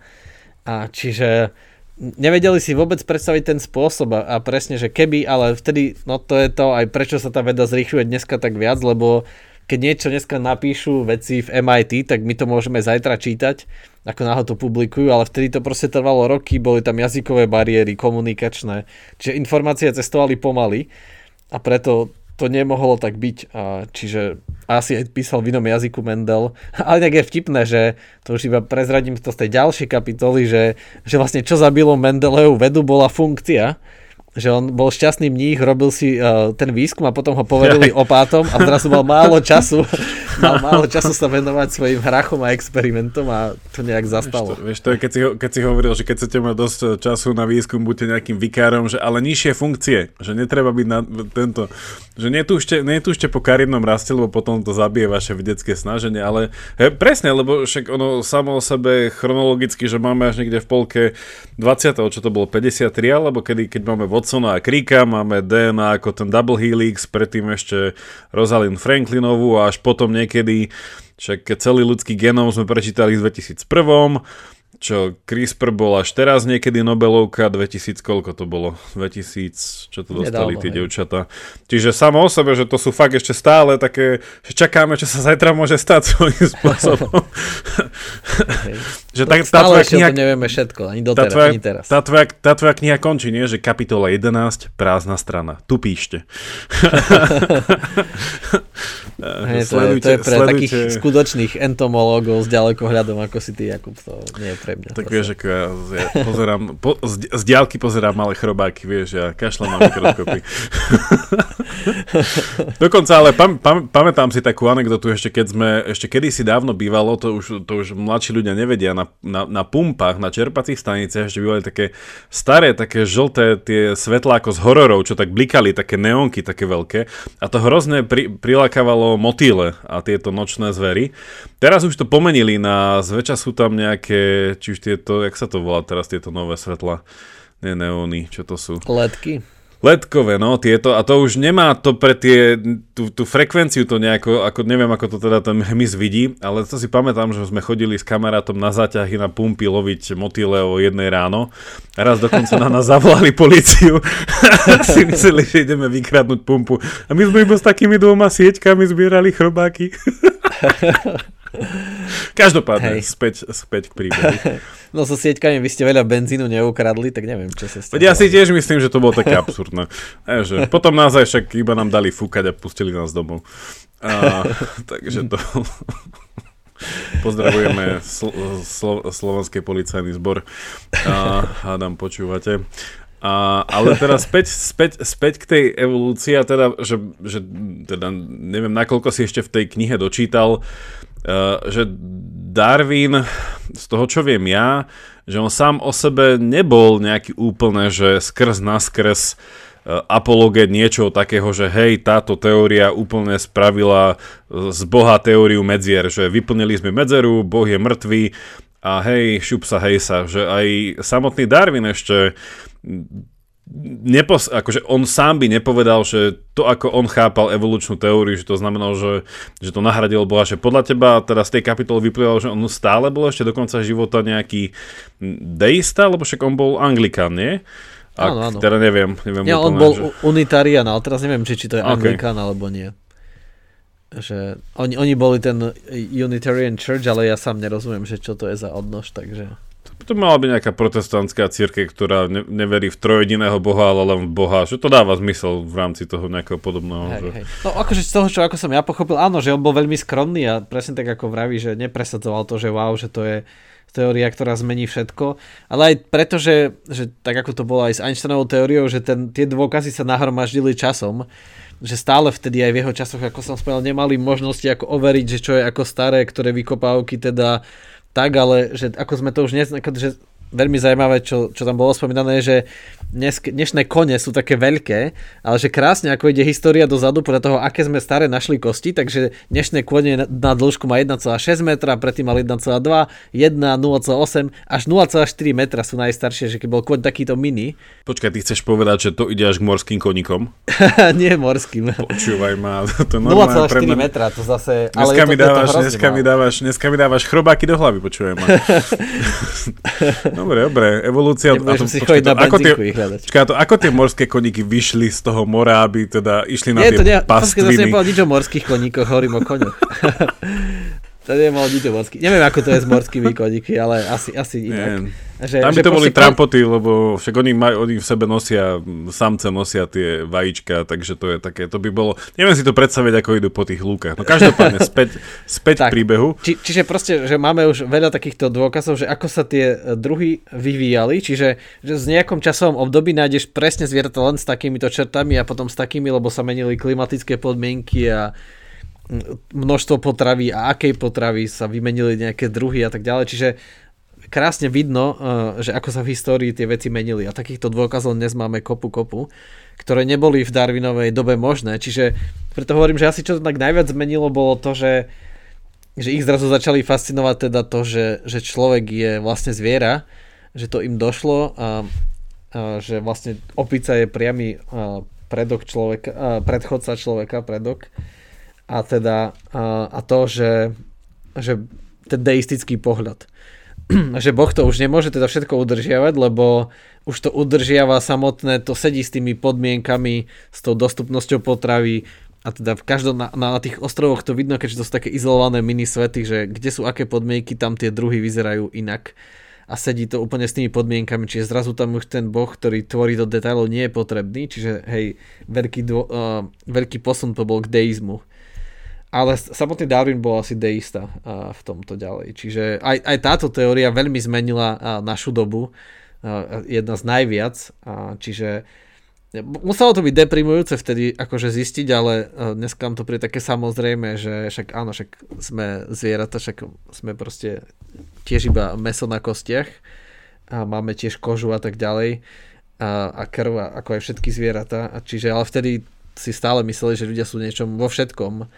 A čiže nevedeli si vôbec predstaviť ten spôsob a, presne, že keby, ale vtedy, no to je to aj prečo sa tá veda zrýchľuje dneska tak viac, lebo keď niečo dneska napíšu veci v MIT, tak my to môžeme zajtra čítať, ako náho to publikujú, ale vtedy to proste trvalo roky, boli tam jazykové bariéry, komunikačné, čiže informácie cestovali pomaly a preto to nemohlo tak byť. Čiže asi aj písal v inom jazyku Mendel. Ale tak je vtipné, že to už iba prezradím to z tej ďalšej kapitoly, že, že vlastne čo zabilo Mendeleu vedu bola funkcia, že on bol šťastný mních, robil si uh, ten výskum a potom ho povedali opátom a zrazu mal málo času mal málo času sa venovať svojim hrachom a experimentom a to nejak zastalo. Vieš to, vieš to keď, si, keď si hovoril, že keď chcete mať dosť času na výskum, buďte nejakým vikárom, že ale nižšie funkcie, že netreba byť na tento, že netúžte, netúžte po kariérnom raste, lebo potom to zabije vaše vedecké snaženie, ale he, presne, lebo však ono samo o sebe chronologicky, že máme až niekde v polke 20. čo to bolo, 53, alebo kedy, keď máme Watsona a Kríka, máme DNA ako ten Double Helix, predtým ešte Rosalind Franklinovú a až potom niekedy, však celý ľudský genom sme prečítali v 2001 čo CRISPR bol až teraz niekedy Nobelovka, 2000, koľko to bolo? 2000, čo to dostali Nedávno, tie devčata. Čiže samo o sebe, že to sú fakt ešte stále také, že čakáme, čo sa zajtra môže stať svojím spôsobom. Okay. že tak, tá tvoja kniha, nevieme všetko, ani doteraz, tá tvoja, ani teraz. Tá tvoja, tá tvoja kniha končí, nie? Že kapitola 11, prázdna strana. Tu píšte. Hey, to, je, to je pre sledujte... takých skutočných entomológov s ďalekohľadom, ako si ty, Jakub, to nie je pre mňa. Tak vieš, ako ja, ja pozerám, po, z, z diálky pozerám malé chrobáky, vieš, ja kašľam na mikroskopy. Dokonca, ale pam, pam, pamätám si takú anekdotu, ešte keď sme, ešte kedysi dávno bývalo, to už, to už mladší ľudia nevedia, na, na, na pumpách, na čerpacích staniciach ešte bývali také staré, také žlté tie svetlá ako z hororov, čo tak blikali, také neonky, také veľké. A to hrozne pri, prilákavalo motýle a tieto nočné zvery. Teraz už to pomenili na, zväčša sú tam nejaké, či už tieto, jak sa to volá teraz, tieto nové svetla, nie neóny, čo to sú? Ledky. Letkové, no, tieto, a to už nemá to pre tie, tú, tú frekvenciu to nejako, ako, neviem, ako to teda ten hmyz vidí, ale to si pamätám, že sme chodili s kamarátom na záťahy na pumpy loviť motýle o jednej ráno. A raz dokonca na nás zavolali policiu a si mysleli, že ideme vykradnúť pumpu. A my sme iba s takými dvoma sieťkami zbierali chrobáky. Každopádne, späť, späť k príbehu. No so sieťkami by ste veľa benzínu neukradli, tak neviem, čo sa stalo. Ja si tiež myslím, že to bolo také absurdné. A, že potom nás aj však iba nám dali fúkať a pustili nás domov. A, takže to... Pozdravujeme slo, slo, Slovenský policajný zbor. A, hádam, počúvate. A, ale teraz späť, späť, späť k tej evolúcii a teda, že, že teda neviem, nakoľko si ešte v tej knihe dočítal, uh, že Darwin, z toho čo viem ja, že on sám o sebe nebol nejaký úplne, že skrz naskrz uh, apologet niečo takého, že hej, táto teória úplne spravila z Boha teóriu medzier, že vyplnili sme medzeru, Boh je mŕtvý a hej, šup sa, hej sa, že aj samotný Darwin ešte nepos- akože on sám by nepovedal, že to ako on chápal evolučnú teóriu, že to znamenalo, že, že to nahradilo Boha, že podľa teba teda z tej kapitoly vyplývalo, že on stále bol ešte do konca života nejaký deista, lebo však on bol anglikán, nie? Ak, áno, áno. Teda neviem. neviem ja, on bol že... unitarian, ale teraz neviem, či, či to je okay. anglikán alebo nie. Že oni, oni boli ten Unitarian Church, ale ja sám nerozumiem, že čo to je za odnož, takže... To mala byť nejaká protestantská církev, ktorá ne, neverí v trojediného boha, ale len v boha. Že to dáva zmysel v rámci toho nejakého podobného. Hej, že... hej. No akože z toho, čo ako som ja pochopil, áno, že on bol veľmi skromný a presne tak ako vraví, že nepresadzoval to, že wow, že to je teória, ktorá zmení všetko, ale aj preto, že, že tak ako to bolo aj s Einsteinovou teóriou, že ten, tie dôkazy sa nahromaždili časom, že stále vtedy aj v jeho časoch, ako som spomínal, nemali možnosti ako overiť, že čo je ako staré, ktoré vykopávky teda tak, ale že ako sme to už dnes, že veľmi zaujímavé, čo, čo tam bolo spomínané, že dnes, dnešné kone sú také veľké, ale že krásne ako ide história dozadu podľa toho, aké sme staré našli kosti, takže dnešné kone na dĺžku má 1,6 metra, predtým mal 1,2, 1, 0,8 až 0,4 metra sú najstaršie, že keď bol koň takýto mini. Počkaj, ty chceš povedať, že to ide až k morským koníkom? Nie morským. Počúvaj ma. To 0,4 pre mňa... metra, to zase... Dneska, ale mi, dávaš, to dneska, mi dávaš, dneska mi dávaš chrobáky do hlavy, počúvaj ma. Dobre, dobre, evolúcia... a to, si chodiť na ako tie. Čaká, to, ako tie morské koníky vyšli z toho mora, aby teda išli na Nie, tie to nie, pastviny? Nie, to nepovedal nič o morských koníkoch, hovorím o koňoch. to nemal nič o morských. Neviem, ako to je s morskými koníky, ale asi, asi inak. Nie. Že, Tam by že to boli trampoty, lebo však oni, maj, oni v sebe nosia, samce nosia tie vajíčka, takže to je také, to by bolo, neviem si to predstaviť, ako idú po tých lúkach. No každopádne, späť, späť tak, príbehu. Či, čiže proste, že máme už veľa takýchto dôkazov, že ako sa tie e, druhy vyvíjali, čiže že z nejakom časovom období nájdeš presne zvieratá len s takýmito čertami a potom s takými, lebo sa menili klimatické podmienky a množstvo potravy a akej potravy sa vymenili nejaké druhy a tak ďalej. Čiže krásne vidno, uh, že ako sa v histórii tie veci menili a takýchto dôkazov dnes máme kopu kopu, ktoré neboli v Darwinovej dobe možné. Čiže preto hovorím, že asi čo to tak najviac zmenilo bolo to, že, že ich zrazu začali fascinovať teda to, že, že človek je vlastne zviera, že to im došlo a, a že vlastne opica je priamy a, predok človeka, a, predchodca človeka, predok a teda a, a to, že, že ten deistický pohľad. že Boh to už nemôže teda všetko udržiavať, lebo už to udržiava samotné, to sedí s tými podmienkami, s tou dostupnosťou potravy a teda v každom, na, na tých ostrovoch to vidno, keďže to sú také izolované mini svety, že kde sú aké podmienky, tam tie druhy vyzerajú inak. A sedí to úplne s tými podmienkami, čiže zrazu tam už ten boh, ktorý tvorí do detailov, nie je potrebný, čiže hej, veľký, dvo, uh, veľký posun to bol k deizmu ale samotný Darwin bol asi deista v tomto ďalej. Čiže aj, aj táto teória veľmi zmenila našu dobu, jedna z najviac, čiže muselo to byť deprimujúce vtedy akože zistiť, ale dneska nám to príde také samozrejme, že však áno, však sme zvieratá, však sme proste tiež iba meso na kostiach a máme tiež kožu a tak ďalej a, a krv, ako aj všetky zvieratá. Čiže ale vtedy si stále mysleli, že ľudia sú niečom vo všetkom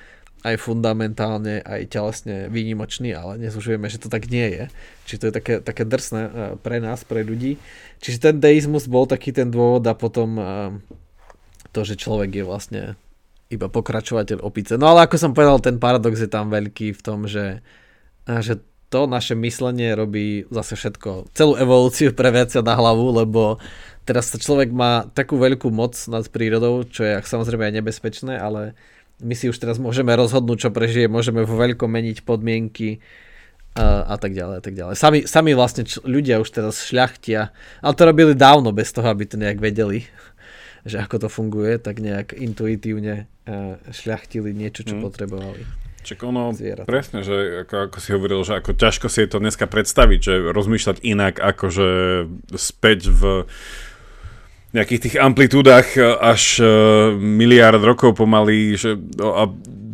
aj fundamentálne, aj telesne výnimočný, ale nezúžujeme, že to tak nie je. Čiže to je také, také drsné eh, pre nás, pre ľudí. Čiže ten deizmus bol taký ten dôvod a potom eh, to, že človek je vlastne iba pokračovateľ opice. No ale ako som povedal, ten paradox je tam veľký v tom, že, eh, že to naše myslenie robí zase všetko, celú evolúciu previacia na hlavu, lebo teraz človek má takú veľkú moc nad prírodou, čo je samozrejme aj nebezpečné, ale my si už teraz môžeme rozhodnúť, čo prežije, môžeme vo veľkom meniť podmienky a, a tak ďalej a tak ďalej. Sami, sami vlastne č- ľudia už teraz šľachtia, ale to robili dávno bez toho, aby to nejak vedeli, že ako to funguje, tak nejak intuitívne uh, šľachtili niečo, čo mm. potrebovali. Čak ono, zvierat. presne, že ako, ako si hovoril, že ako ťažko si je to dneska predstaviť, že rozmýšľať inak, akože späť v nejakých tých amplitúdach e, až uh, miliárd rokov pomaly, že, no, a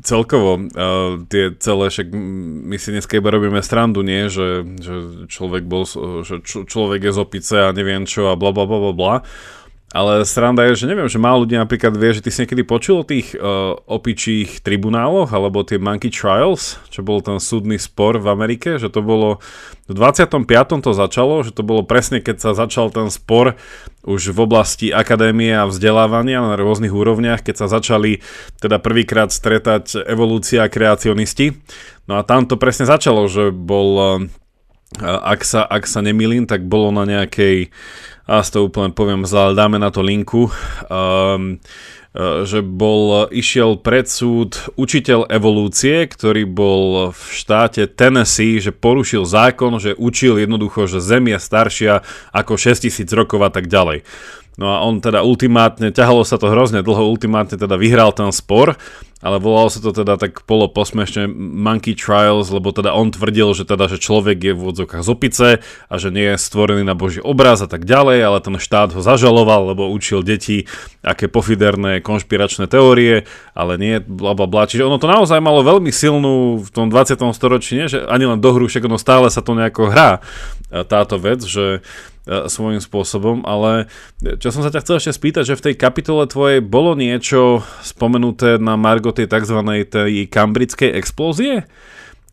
celkovo uh, tie celé, však my si dneska iba robíme strandu, nie, že, že človek bol, že človek je z opice a neviem čo a bla bla bla bla bla. Ale sranda je, že neviem, že málo ľudí napríklad vie, že ty si niekedy počul o tých uh, opičích tribunáloch, alebo tie Monkey Trials, čo bol ten súdny spor v Amerike, že to bolo v 25. to začalo, že to bolo presne, keď sa začal ten spor už v oblasti akadémie a vzdelávania na rôznych úrovniach, keď sa začali teda prvýkrát stretať evolúcia a kreacionisti. No a tam to presne začalo, že bol, uh, ak sa, ak sa nemýlim, tak bolo na nejakej a to úplne poviem zle, dáme na to linku, um, že bol, išiel pred súd učiteľ evolúcie, ktorý bol v štáte Tennessee, že porušil zákon, že učil jednoducho, že Zem je staršia ako 6000 rokov a tak ďalej. No a on teda ultimátne, ťahalo sa to hrozne dlho, ultimátne teda vyhral ten spor, ale volalo sa to teda tak polo posmešne Monkey Trials, lebo teda on tvrdil, že teda, že človek je v odzokách z opice a že nie je stvorený na Boží obraz a tak ďalej, ale ten štát ho zažaloval, lebo učil deti aké pofiderné konšpiračné teórie, ale nie bla bla bla. Čiže ono to naozaj malo veľmi silnú v tom 20. storočí, nie? že ani len do hru, však ono stále sa to nejako hrá táto vec, že E, svojím spôsobom, ale čo som sa ťa chcel ešte spýtať, že v tej kapitole tvojej bolo niečo spomenuté na Margo tej tzv. tej kambrickej explózie?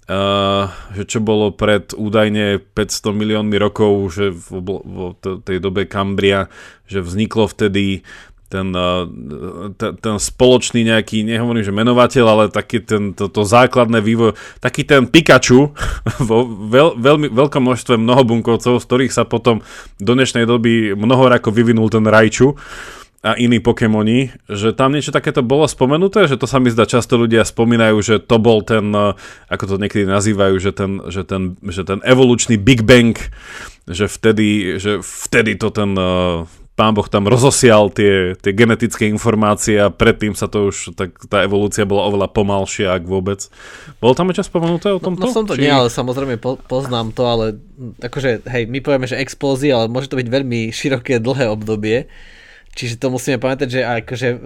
Uh, že čo bolo pred údajne 500 miliónmi rokov, že v, v, v tej dobe Kambria, že vzniklo vtedy ten, eh, ten, ten spoločný nejaký, nehovorím, že menovateľ, ale taký ten, to, to základné vývoj, taký ten Pikachu vo veľ, veľmi veľkom množstve mnohobunkovcov, z ktorých sa potom do dnešnej doby mnohorako vyvinul ten Raichu a iní Pokémoni, že tam niečo takéto bolo spomenuté, že to sa mi zdá často ľudia spomínajú, že to bol ten, eh, ako to niekedy nazývajú, že ten, že ten, že ten evolučný Big Bang, že vtedy, že vtedy to ten eh, pán Boh tam rozosial tie, tie genetické informácie a predtým sa to už, tak tá evolúcia bola oveľa pomalšia, ak vôbec. Bolo tam niečo spomenuté o tomto? No, no som to či... nie, ale samozrejme po, poznám to, ale akože, hej, my povieme, že explózia, ale môže to byť veľmi široké, dlhé obdobie. Čiže to musíme pamätať, že akože, e,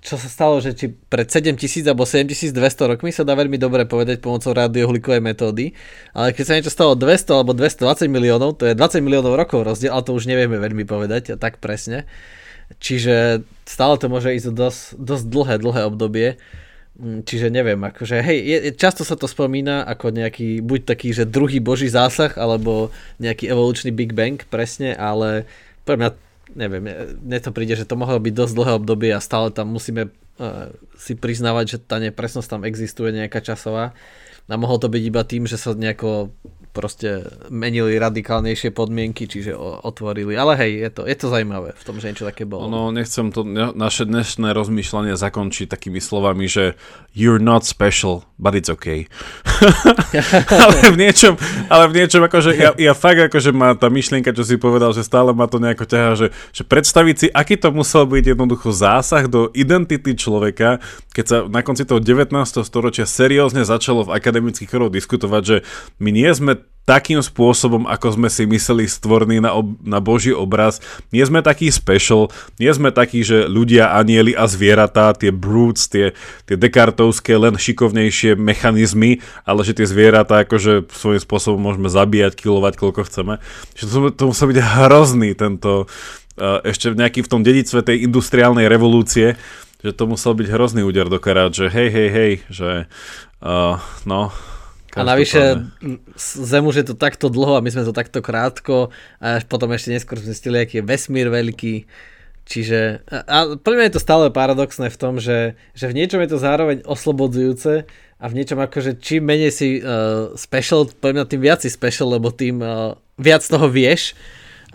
čo sa stalo, že či pred 7000 alebo 7200 rokmi sa dá veľmi dobre povedať pomocou radiohlikovej metódy, ale keď sa niečo stalo 200 alebo 220 miliónov, to je 20 miliónov rokov rozdiel, ale to už nevieme veľmi povedať tak presne. Čiže stále to môže ísť dosť, dosť dlhé, dlhé obdobie. Mm, čiže neviem, akože hej, je, často sa to spomína ako nejaký, buď taký, že druhý boží zásah, alebo nejaký evolučný Big Bang, presne, ale pre mňa, neviem, mne to príde, že to mohlo byť dosť dlhé obdobie a stále tam musíme uh, si priznávať, že tá nepresnosť tam existuje nejaká časová. A mohlo to byť iba tým, že sa nejako proste menili radikálnejšie podmienky, čiže otvorili. Ale hej, je to, je to zaujímavé v tom, že niečo také bolo. No, nechcem to naše dnešné rozmýšľanie zakončiť takými slovami, že you're not special, but it's okay. ale v niečom, ale v niečom akože ja, ja fakt akože má tá myšlienka, čo si povedal, že stále ma to nejako ťahá, že, že predstaviť si, aký to musel byť jednoducho zásah do identity človeka, keď sa na konci toho 19. storočia seriózne začalo v akademických kruhoch diskutovať, že my nie sme takým spôsobom, ako sme si mysleli stvorní na, ob, na Boží obraz. Nie sme takí special, nie sme takí, že ľudia, anieli a zvieratá, tie brutes, tie, tie dekartovské, len šikovnejšie mechanizmy, ale že tie zvieratá akože svojím spôsobom môžeme zabíjať, kilovať, koľko chceme. Že to, to musel byť hrozný tento, uh, ešte nejaký v tom dedictve tej industriálnej revolúcie, že to musel byť hrozný úder do karát, že hej, hej, hej, že uh, no, a navyše Zem už je to takto dlho a my sme to takto krátko a až potom ešte neskôr sme zistili, aký je vesmír veľký. Čiže, a, a pre mňa je to stále paradoxné v tom, že, že v niečom je to zároveň oslobodzujúce a v niečom akože čím menej si uh, special, pre mňa tým viac si special, lebo tým uh, viac toho vieš.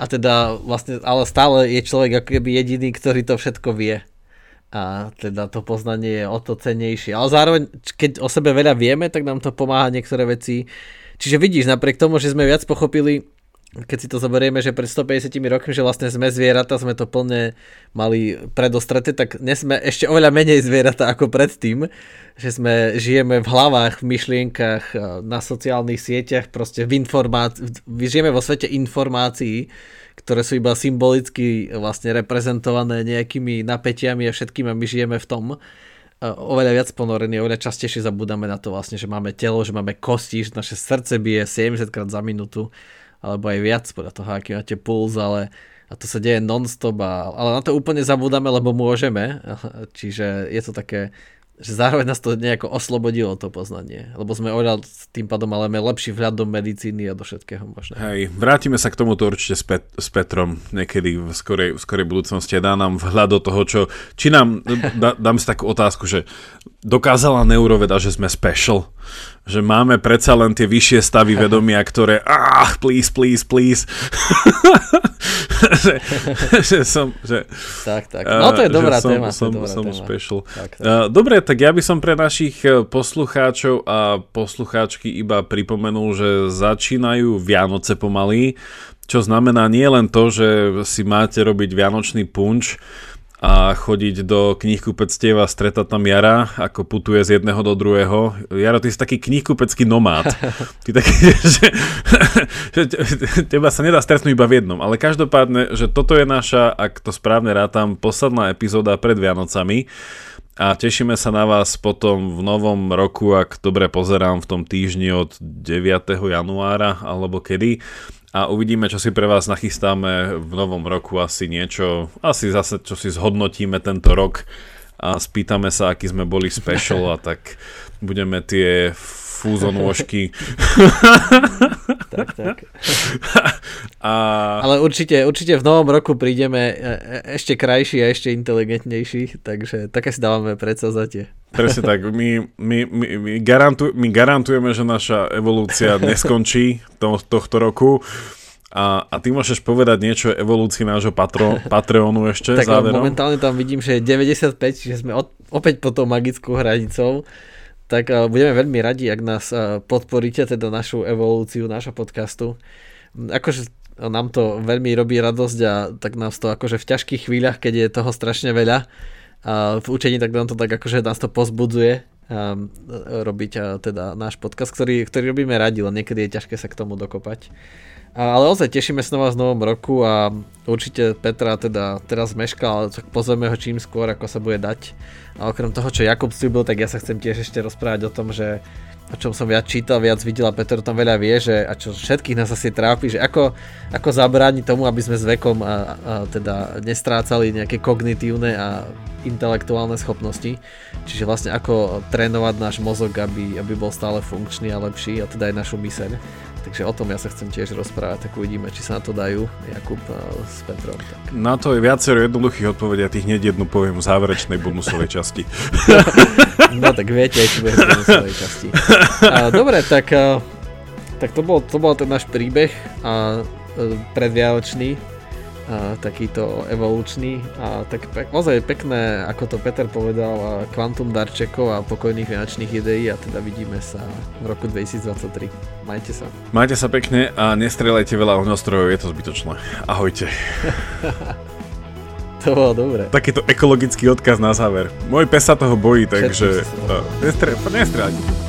A teda vlastne, ale stále je človek ako keby jediný, ktorý to všetko vie a teda to poznanie je o to cenejšie. Ale zároveň, keď o sebe veľa vieme, tak nám to pomáha niektoré veci. Čiže vidíš, napriek tomu, že sme viac pochopili, keď si to zoberieme, že pred 150 rokmi, že vlastne sme zvieratá, sme to plne mali predostreté, tak dnes sme ešte oveľa menej zvieratá ako predtým, že sme žijeme v hlavách, v myšlienkach, na sociálnych sieťach, proste v informácii, žijeme vo svete informácií, ktoré sú iba symbolicky vlastne reprezentované nejakými napätiami a všetkým a my žijeme v tom oveľa viac ponorení, oveľa častejšie zabudáme na to vlastne, že máme telo, že máme kosti, že naše srdce bije 70 krát za minútu, alebo aj viac podľa toho, aký máte puls, ale a to sa deje non-stop, a, ale na to úplne zabudáme, lebo môžeme, čiže je to také že zároveň nás to nejako oslobodilo to poznanie, lebo sme oľa tým pádom ale lepší vhľad do medicíny a do všetkého možného. Hej, vrátime sa k tomuto určite s, Pet- s Petrom niekedy v skorej, v skorej budúcnosti a dá nám vhľad do toho, čo... Či nám, dá, dám si takú otázku, že dokázala neuroveda, že sme special, že máme predsa len tie vyššie stavy vedomia, ktoré ah, please, please, please. že, že som, že, tak, tak. No to je dobrá som, téma. Som, dobrá som téma. special. Tak, tak. Uh, dobre, tak ja by som pre našich eh, poslucháčov a poslucháčky iba pripomenul, že začínajú Vianoce pomaly, čo znamená nie len to, že si máte robiť Vianočný punč, a chodiť do knihkupectiev a stretať tam Jara, ako putuje z jedného do druhého. Jaro, ty si taký knihkupecký nomád. Ty taký, že, že teba sa nedá stretnúť iba v jednom. Ale každopádne, že toto je naša, ak to správne rátam, posledná epizóda pred Vianocami a tešíme sa na vás potom v novom roku, ak dobre pozerám v tom týždni od 9. januára alebo kedy a uvidíme, čo si pre vás nachystáme v novom roku, asi niečo, asi zase čo si zhodnotíme tento rok a spýtame sa, aký sme boli special a tak budeme tie fúzonôžky. tak, tak. A... Ale určite, určite v novom roku prídeme e, e, ešte krajší a ešte inteligentnejší, takže také si dávame predsavzatie. Presne tak. My, my, my, my, garantu, my garantujeme, že naša evolúcia neskončí to, tohto roku. A, a ty môžeš povedať niečo o evolúcii nášho patro, Patreonu ešte tak záverom? momentálne tam vidím, že je 95, čiže sme od, opäť pod tou magickou hranicou. Tak uh, budeme veľmi radi, ak nás uh, podporíte, teda našu evolúciu, nášho podcastu. Akože nám to veľmi robí radosť a tak nás to akože v ťažkých chvíľach, keď je toho strašne veľa, a v učení, tak nám to tak akože nás to pozbudzuje um, robiť a teda náš podcast, ktorý, ktorý robíme radi, len niekedy je ťažké sa k tomu dokopať. Ale ozaj tešíme sa na vás v novom roku a určite Petra teda teraz meška, ale tak pozveme ho čím skôr, ako sa bude dať. A okrem toho, čo Jakub slúbil, tak ja sa chcem tiež ešte rozprávať o tom, že o čom som viac čítal, viac videl a Peter tam veľa vie, že a čo všetkých nás asi trápi, že ako, ako zabrániť tomu, aby sme s vekom a, a teda nestrácali nejaké kognitívne a intelektuálne schopnosti. Čiže vlastne ako trénovať náš mozog, aby, aby bol stále funkčný a lepší a teda aj našu myseľ. Takže o tom ja sa chcem tiež rozprávať, tak uvidíme, či sa na to dajú Jakub s Petrom. Tak. Na to je viacero jednoduchých odpovedí a tých hneď jednu poviem v záverečnej bonusovej časti. no tak viete, bude v bonusovej časti. Dobre, tak, tak to, bol, to bol ten náš príbeh a, e, predvianočný a takýto evolučný a tak pek, ozaj pekné, ako to Peter povedal, kvantum darčekov a pokojných vianočných ideí a teda vidíme sa v roku 2023. Majte sa. Majte sa pekne a nestrelajte veľa ohňostrojov, je to zbytočné. Ahojte. to bolo dobre. Takýto ekologický odkaz na záver. Môj pes sa toho bojí, takže nestrelajte.